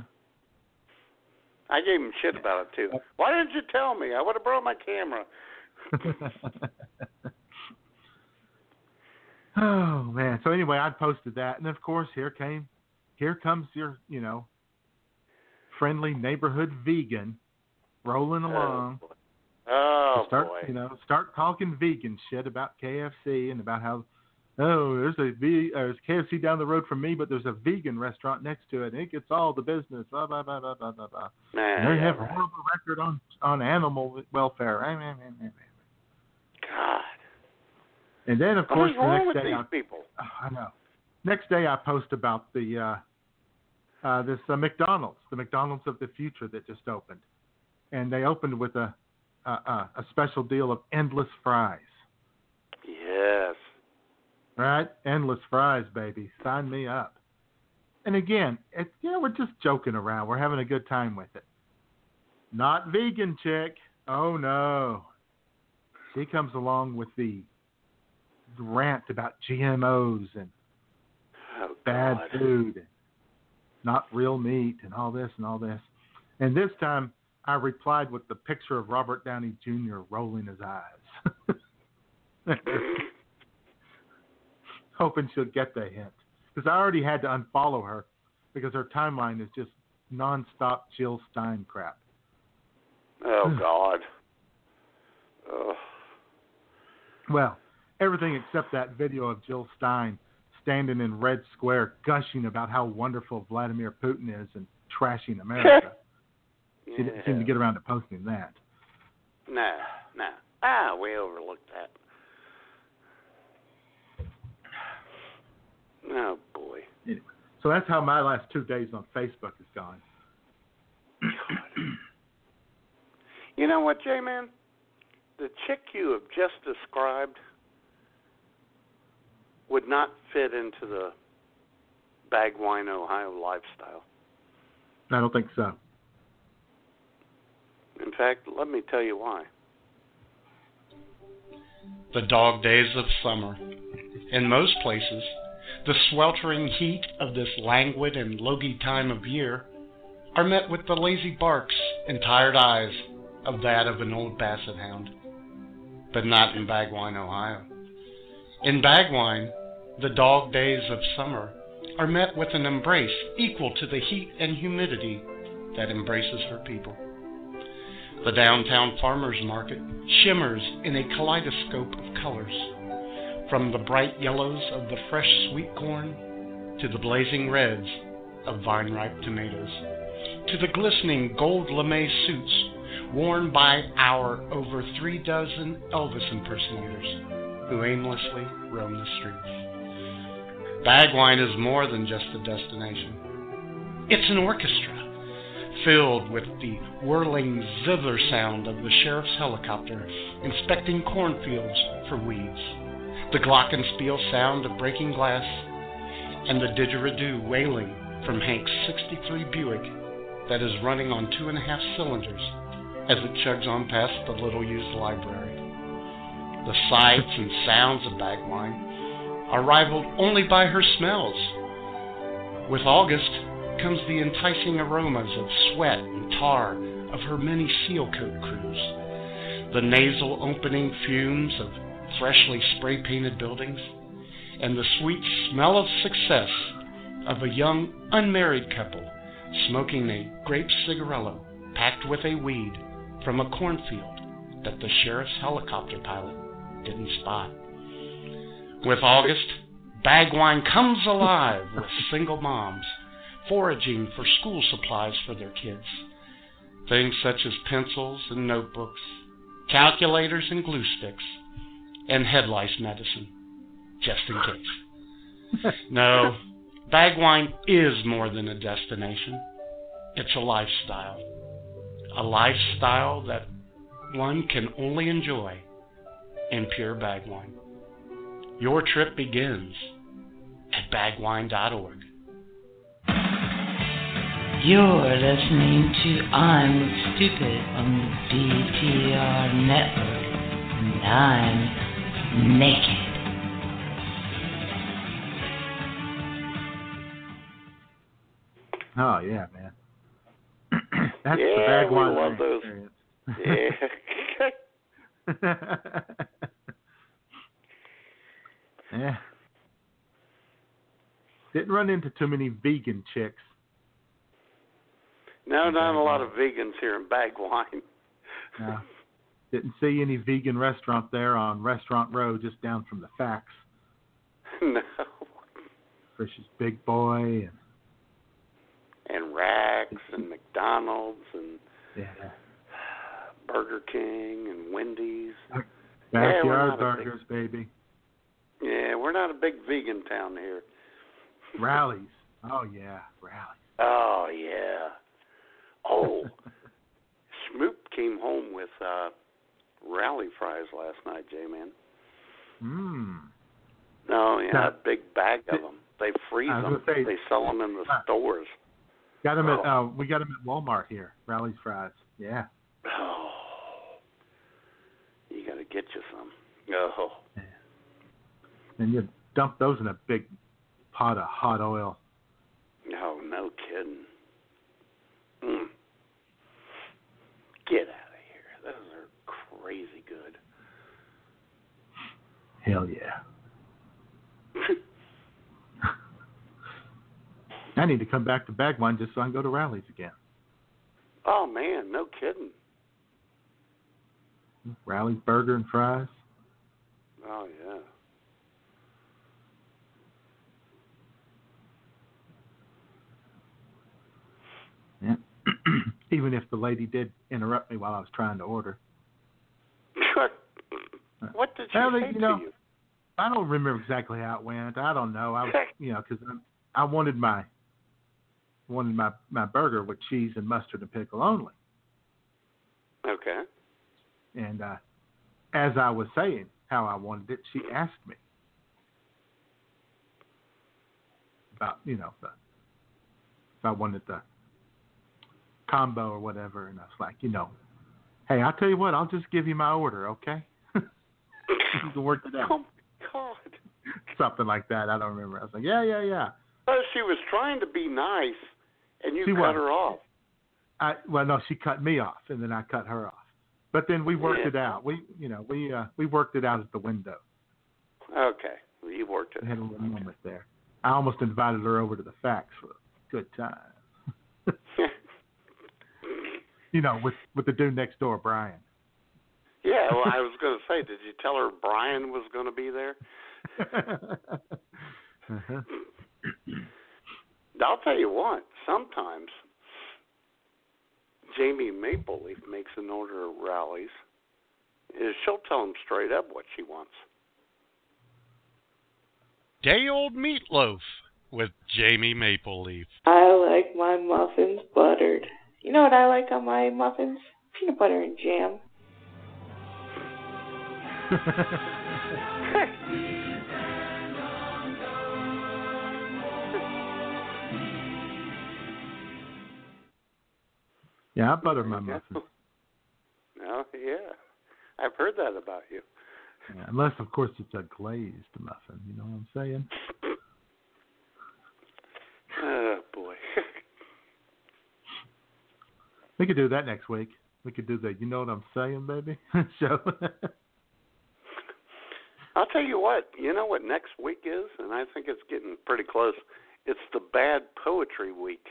I gave him shit about it too. Why didn't you tell me? I would have brought my camera. oh man! So anyway, I posted that, and of course, here came, here comes your, you know, friendly neighborhood vegan, rolling along. Oh start, boy. you know, start talking vegan shit about KFC and about how, oh, there's a v, uh, there's KFC down the road from me, but there's a vegan restaurant next to it, and it gets all the business. Blah blah blah blah blah blah. blah. Nah, And they yeah, have a horrible record on on animal welfare. Meh. And then, of course, the next day, I, people? I know. Next day, I post about the uh, uh, this uh, McDonald's, the McDonald's of the future that just opened, and they opened with a a, a, a special deal of endless fries. Yes. Right, endless fries, baby. Sign me up. And again, it, you know, we're just joking around. We're having a good time with it. Not vegan chick. Oh no. She comes along with the rant about GMOs and Oh, bad God. food and not real meat and all this and all this. And this time I replied with the picture of Robert Downey Jr. rolling his eyes. Hoping she'll get the hint. Because I already had to unfollow her because her timeline is just nonstop Jill Stein crap. Oh hmm. God. Ugh. Well, everything except that video of Jill Stein standing in Red Square gushing about how wonderful Vladimir Putin is and trashing America. She didn't seem to get around to posting that. No, nah. Ah, we overlooked that. Oh boy. Anyway, so that's how my last two days on Facebook has gone. You know what, J Man? The chick you have just described would not fit into the Bagwine, Ohio lifestyle. I don't think so. In fact, let me tell you why. the dog days of summer. In most places, the sweltering heat of this languid and logy time of year are met with the lazy barks and tired eyes of that of an old basset hound. But not in Bagwine, Ohio. In Bagwine, the dog days of summer are met with an embrace equal to the heat and humidity that embraces her people. The downtown farmers market shimmers in a kaleidoscope of colors, from the bright yellows of the fresh sweet corn to the blazing reds of vine ripe tomatoes, to the glistening gold lame suits worn by our over three dozen Elvis impersonators who aimlessly roam the streets. Bagwine is more than just a destination. It's an orchestra filled with the whirling zither sound of the sheriff's helicopter inspecting cornfields for weeds, the glockenspiel sound of breaking glass, and the didgeridoo wailing from Hank's 63 Buick that is running on two and a half cylinders as it chugs on past the little used library. The sights and sounds of Bagwine are rivaled only by her smells. With August comes the enticing aromas of sweat and tar of her many seal coat crews, the nasal opening fumes of freshly spray painted buildings, and the sweet smell of success of a young unmarried couple smoking a grape cigarillo packed with a weed from a cornfield that the sheriff's helicopter pilot didn't spot. With August, Bagwine comes alive with single moms foraging for school supplies for their kids. Things such as pencils and notebooks, calculators and glue sticks, and head lice medicine, just in case. no, Bagwine is more than a destination. It's a lifestyle. A lifestyle that one can only enjoy in pure Bagwine. Your trip begins at bagwine.org. You're listening to I'm Stupid on the BTR network, and I'm naked. Oh yeah, man. That's yeah, the bad we love those. Yeah. yeah. Didn't run into too many vegan chicks. no, not a lot of vegans here in Bagwine. No. Didn't see any vegan restaurant there on Restaurant Row, just down from the facts. no. Frisch's Big Boy and And Rax and McDonald's and yeah, Burger King and Wendy's. Backyard not burgers, baby. Yeah, we're not a big vegan town here. Rally's. Oh yeah, Rally's. Oh yeah. Oh, Smoop came home with uh rally fries last night, J man. Mmm. No, yeah, Now- a big bag of them. They freeze them. say- they sell them in the stores. Got them at Oh. uh, we got them at Walmart here. Rally's fries. Yeah. Oh, you got to get you some. Oh, And you dump those in a big pot of hot oil. no, no kidding. Mm. Get out of here. Those are crazy good. Hell yeah. I need to come back to Bagwine just so I can go to Rally's again. Oh man, no kidding. Rally's burger and fries. Oh yeah. Yeah. Even if the lady did interrupt me while I was trying to order. what did she Well, say you to you? I don't remember exactly how it went. I don't know. I was, you know, because I wanted my wanted my my burger with cheese and mustard and pickle only. Okay. And uh, as I was saying how I wanted it, she asked me about you know the, if I wanted the combo or whatever, and I was like, you know, hey, I'll tell you what, I'll just give you my order, okay? you can work it out. Oh God. Something like that. I don't remember. I was like, yeah, yeah, yeah. Oh, she was trying to be nice, and you She cut was. her off. I well, no, she cut me off, and then I cut her off. But then we worked Yeah. it out. We, you know, we uh, we worked it out at the window. Okay, well, you worked it. We had a little moment there. I almost invited her over to the facts for a good time. you know, with with the dude next door, Brian. Yeah, well, I was going to say, did you tell her Brian was going to be there? uh-huh. I'll tell you what. Sometimes Jamie Maple Leaf makes an order of Rally's. Is she'll tell him straight up what she wants. Day old meatloaf with Jamie Maple Leaf. I like my muffins buttered. You know what I like on my muffins? Peanut butter and jam. yeah, I butter my muffins. Oh, yeah. I've heard that about you. Yeah, unless, of course, it's a glazed muffin. You know what I'm saying? Oh, boy. We could do that next week. We could do that. You Know What I'm Saying, baby show. I'll tell you what. You know what next week is, and I think it's getting pretty close. It's the Bad Poetry Week.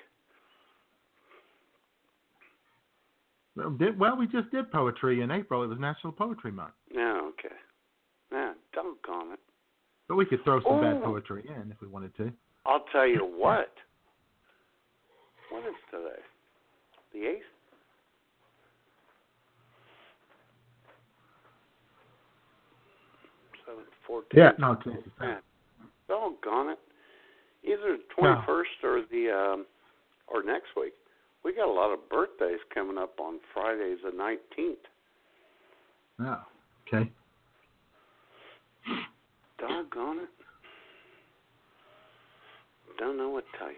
Well, we just did poetry in April. It was National Poetry Month. Yeah, okay. Yeah, doggone it. But we could throw some bad Oh. poetry in if we wanted to. I'll tell you what. What is today? The eighth? Seventh, fourteenth. Yeah, no, the Yeah. Doggone it. Either the No. twenty first or the um or next week. We got a lot of birthdays coming up on Fridays the nineteenth. Oh, okay. Doggone it. Don't know what to tell you.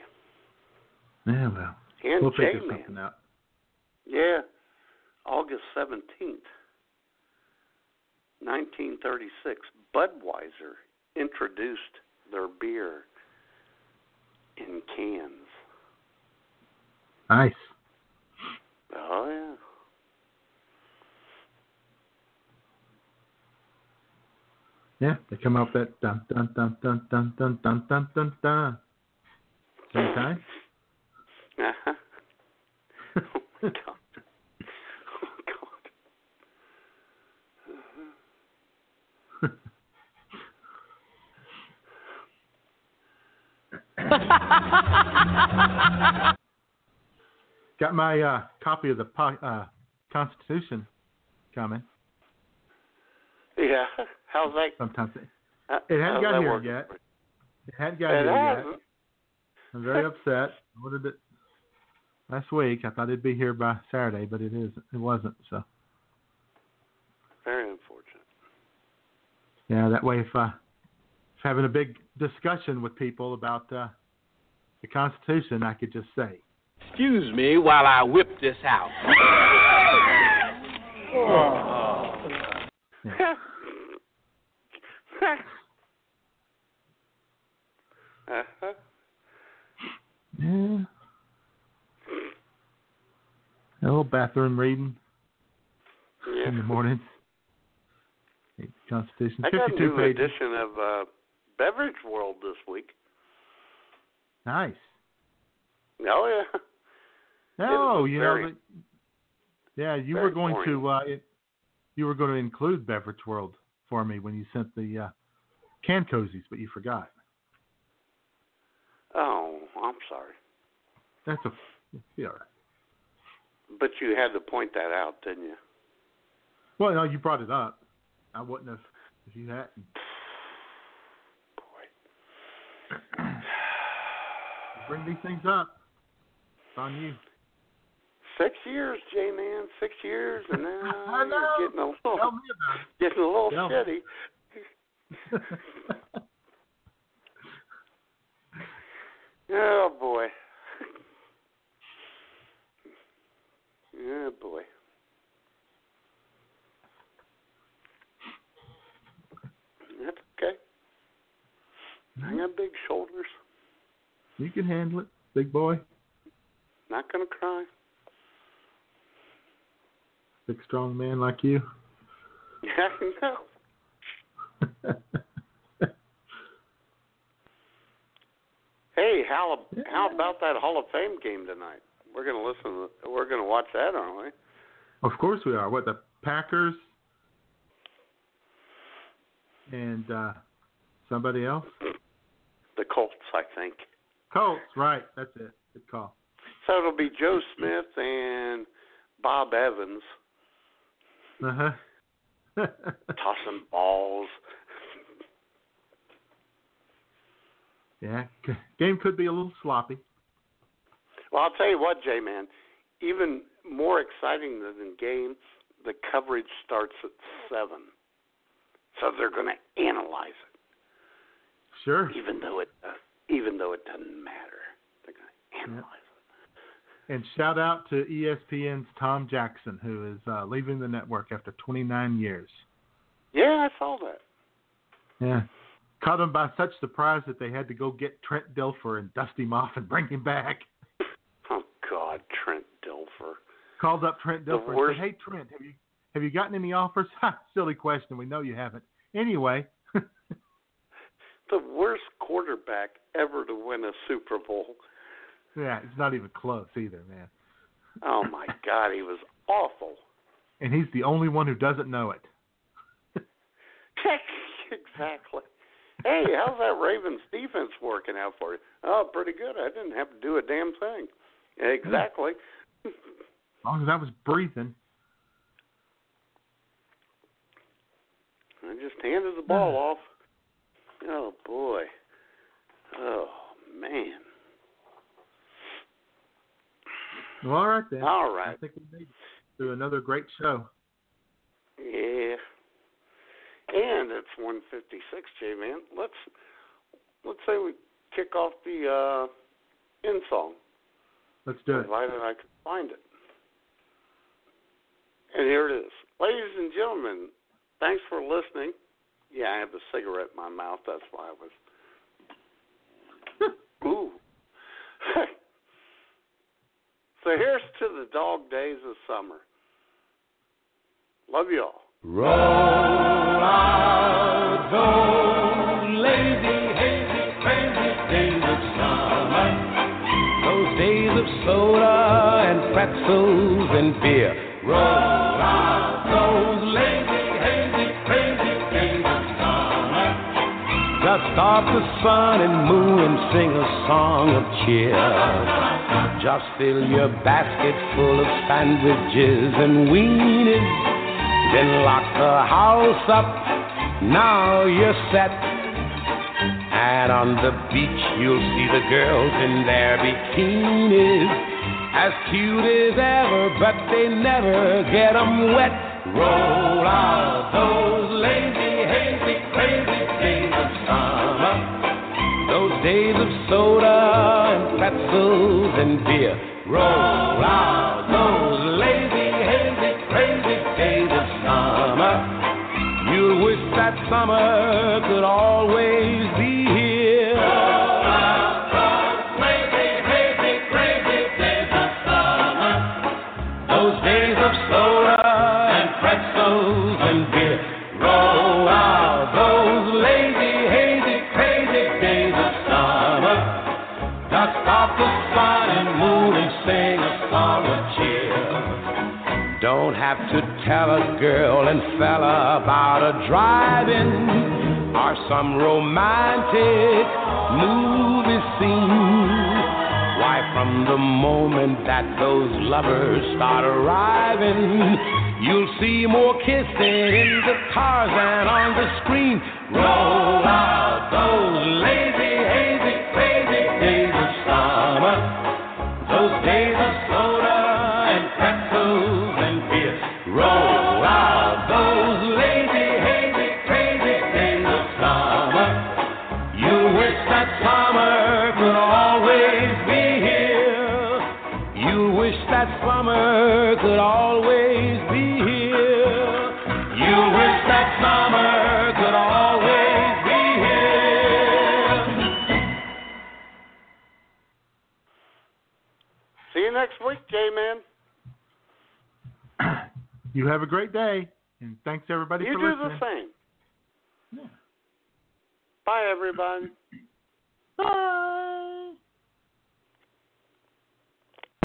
Yeah, well, And we'll figure J-Man. something out. Yeah, August 17th, 1936, Budweiser introduced their beer in cans. Nice. Oh, yeah. Yeah, they come up that dun dun dun dun dun dun dun dun dun dun. Same time? Uh-huh. oh, my God. Oh, God. Uh-huh. Got my uh, copy of the po- uh, Constitution coming. Yeah, how's that? Sometimes it, uh, it hadn't got here working? yet. It hadn't got It here yet. hasn't. I'm very upset. I ordered it last week. I thought it'd be here by Saturday, but it isn't. It wasn't. So Very unfortunate. Yeah, that way if uh, if having a big discussion with people about uh, the Constitution, I could just say, Excuse me while I whip this out. uh-huh. yeah, a little bathroom reading Yeah. in the morning. Constitution, I got a new pages. edition of uh, Beverage World this week. Nice. Oh yeah. No, you very- know, the, yeah, you were going boring. to uh, it, you were going to include Beverage World for me when you sent the uh, can cozies, but you forgot. Oh, I'm sorry, That's a yeah. but you had to point that out, didn't you? Well, no, you brought it up. I wouldn't have if you hadn't. Bring these things up. It's on you. Six years, J man, six years, and now I know. you're getting a little, Tell me about it. getting a little Tell shitty. Oh boy. Yeah, oh, boy. That's okay. Mm-hmm. I got big shoulders. You can handle it, big boy. Not gonna cry. Big strong man like you. Yeah, I know. Hey, how how about that Hall of Fame game tonight? We're gonna listen. We're gonna watch that, aren't we? Of course we are. What the Packers and uh somebody else? The Colts, I think. Colts, right? That's it. Good call. So it'll be Joe Smith and Bob Evans Uh huh. tossing balls. yeah, game could be a little sloppy. Well, I'll tell you what, J man. Even more exciting than the game, the coverage starts at seven. So they're going to analyze it, Sure. even though it uh, even though it doesn't matter. They're going to analyze. It. And shout out to ESPN's Tom Jackson, who is uh, leaving the network after 29 years. Yeah, I saw that. Yeah. Caught him by such surprise that they had to go get Trent Dilfer and dust him off and bring him back. Oh God, Trent Dilfer. Called up Trent Dilfer and said, "Hey Trent, have you have you gotten any offers?" Ha, silly question. We know you haven't. Anyway, The worst quarterback ever to win a Super Bowl. yeah, it's not even close either, man. Oh my God, he was awful. And he's the only one who doesn't know it. exactly. Hey, how's that Ravens defense working out for you? Oh, pretty good. I didn't have to do a damn thing. Exactly. As long as I was breathing. I just handed the ball off. Oh boy. Oh man. Well, all right then. All right. I think we made it through another great show. Yeah. And it's 156, J man. Let's let's say we kick off the uh in song. Let's do it. Provided I can find it. And here it is. Ladies and gentlemen, thanks for listening. Yeah, I have the cigarette in my mouth, that's why I was Ooh. so here's to the dog days of summer. Love you all. Roll out those lazy, hazy, crazy days of summer. Those days of soda and pretzels and beer. Roll out Off the sun and moon and sing a song of cheer. Just fill your basket full of sandwiches and weenies. Then lock the house up. Now you're set. And on the beach, you'll see the girls in their bikinis. As cute as ever, but they never get 'em wet. Roll out those lazy, hazy, crazy days of summer. Days of soda and pretzels and beer. Roll out those lazy, hazy, crazy days of summer. You'll wish that summer could always be have to tell a girl and fella about a drive-in or some romantic movie scene. Why, from the moment that those lovers start arriving, you'll see more kissing in the cars than on the screen. Roll out those lazy, hazy, crazy days of summer. Those days of You have a great day, and thanks everybody You for listening. You do the same. Bye everybody. Bye.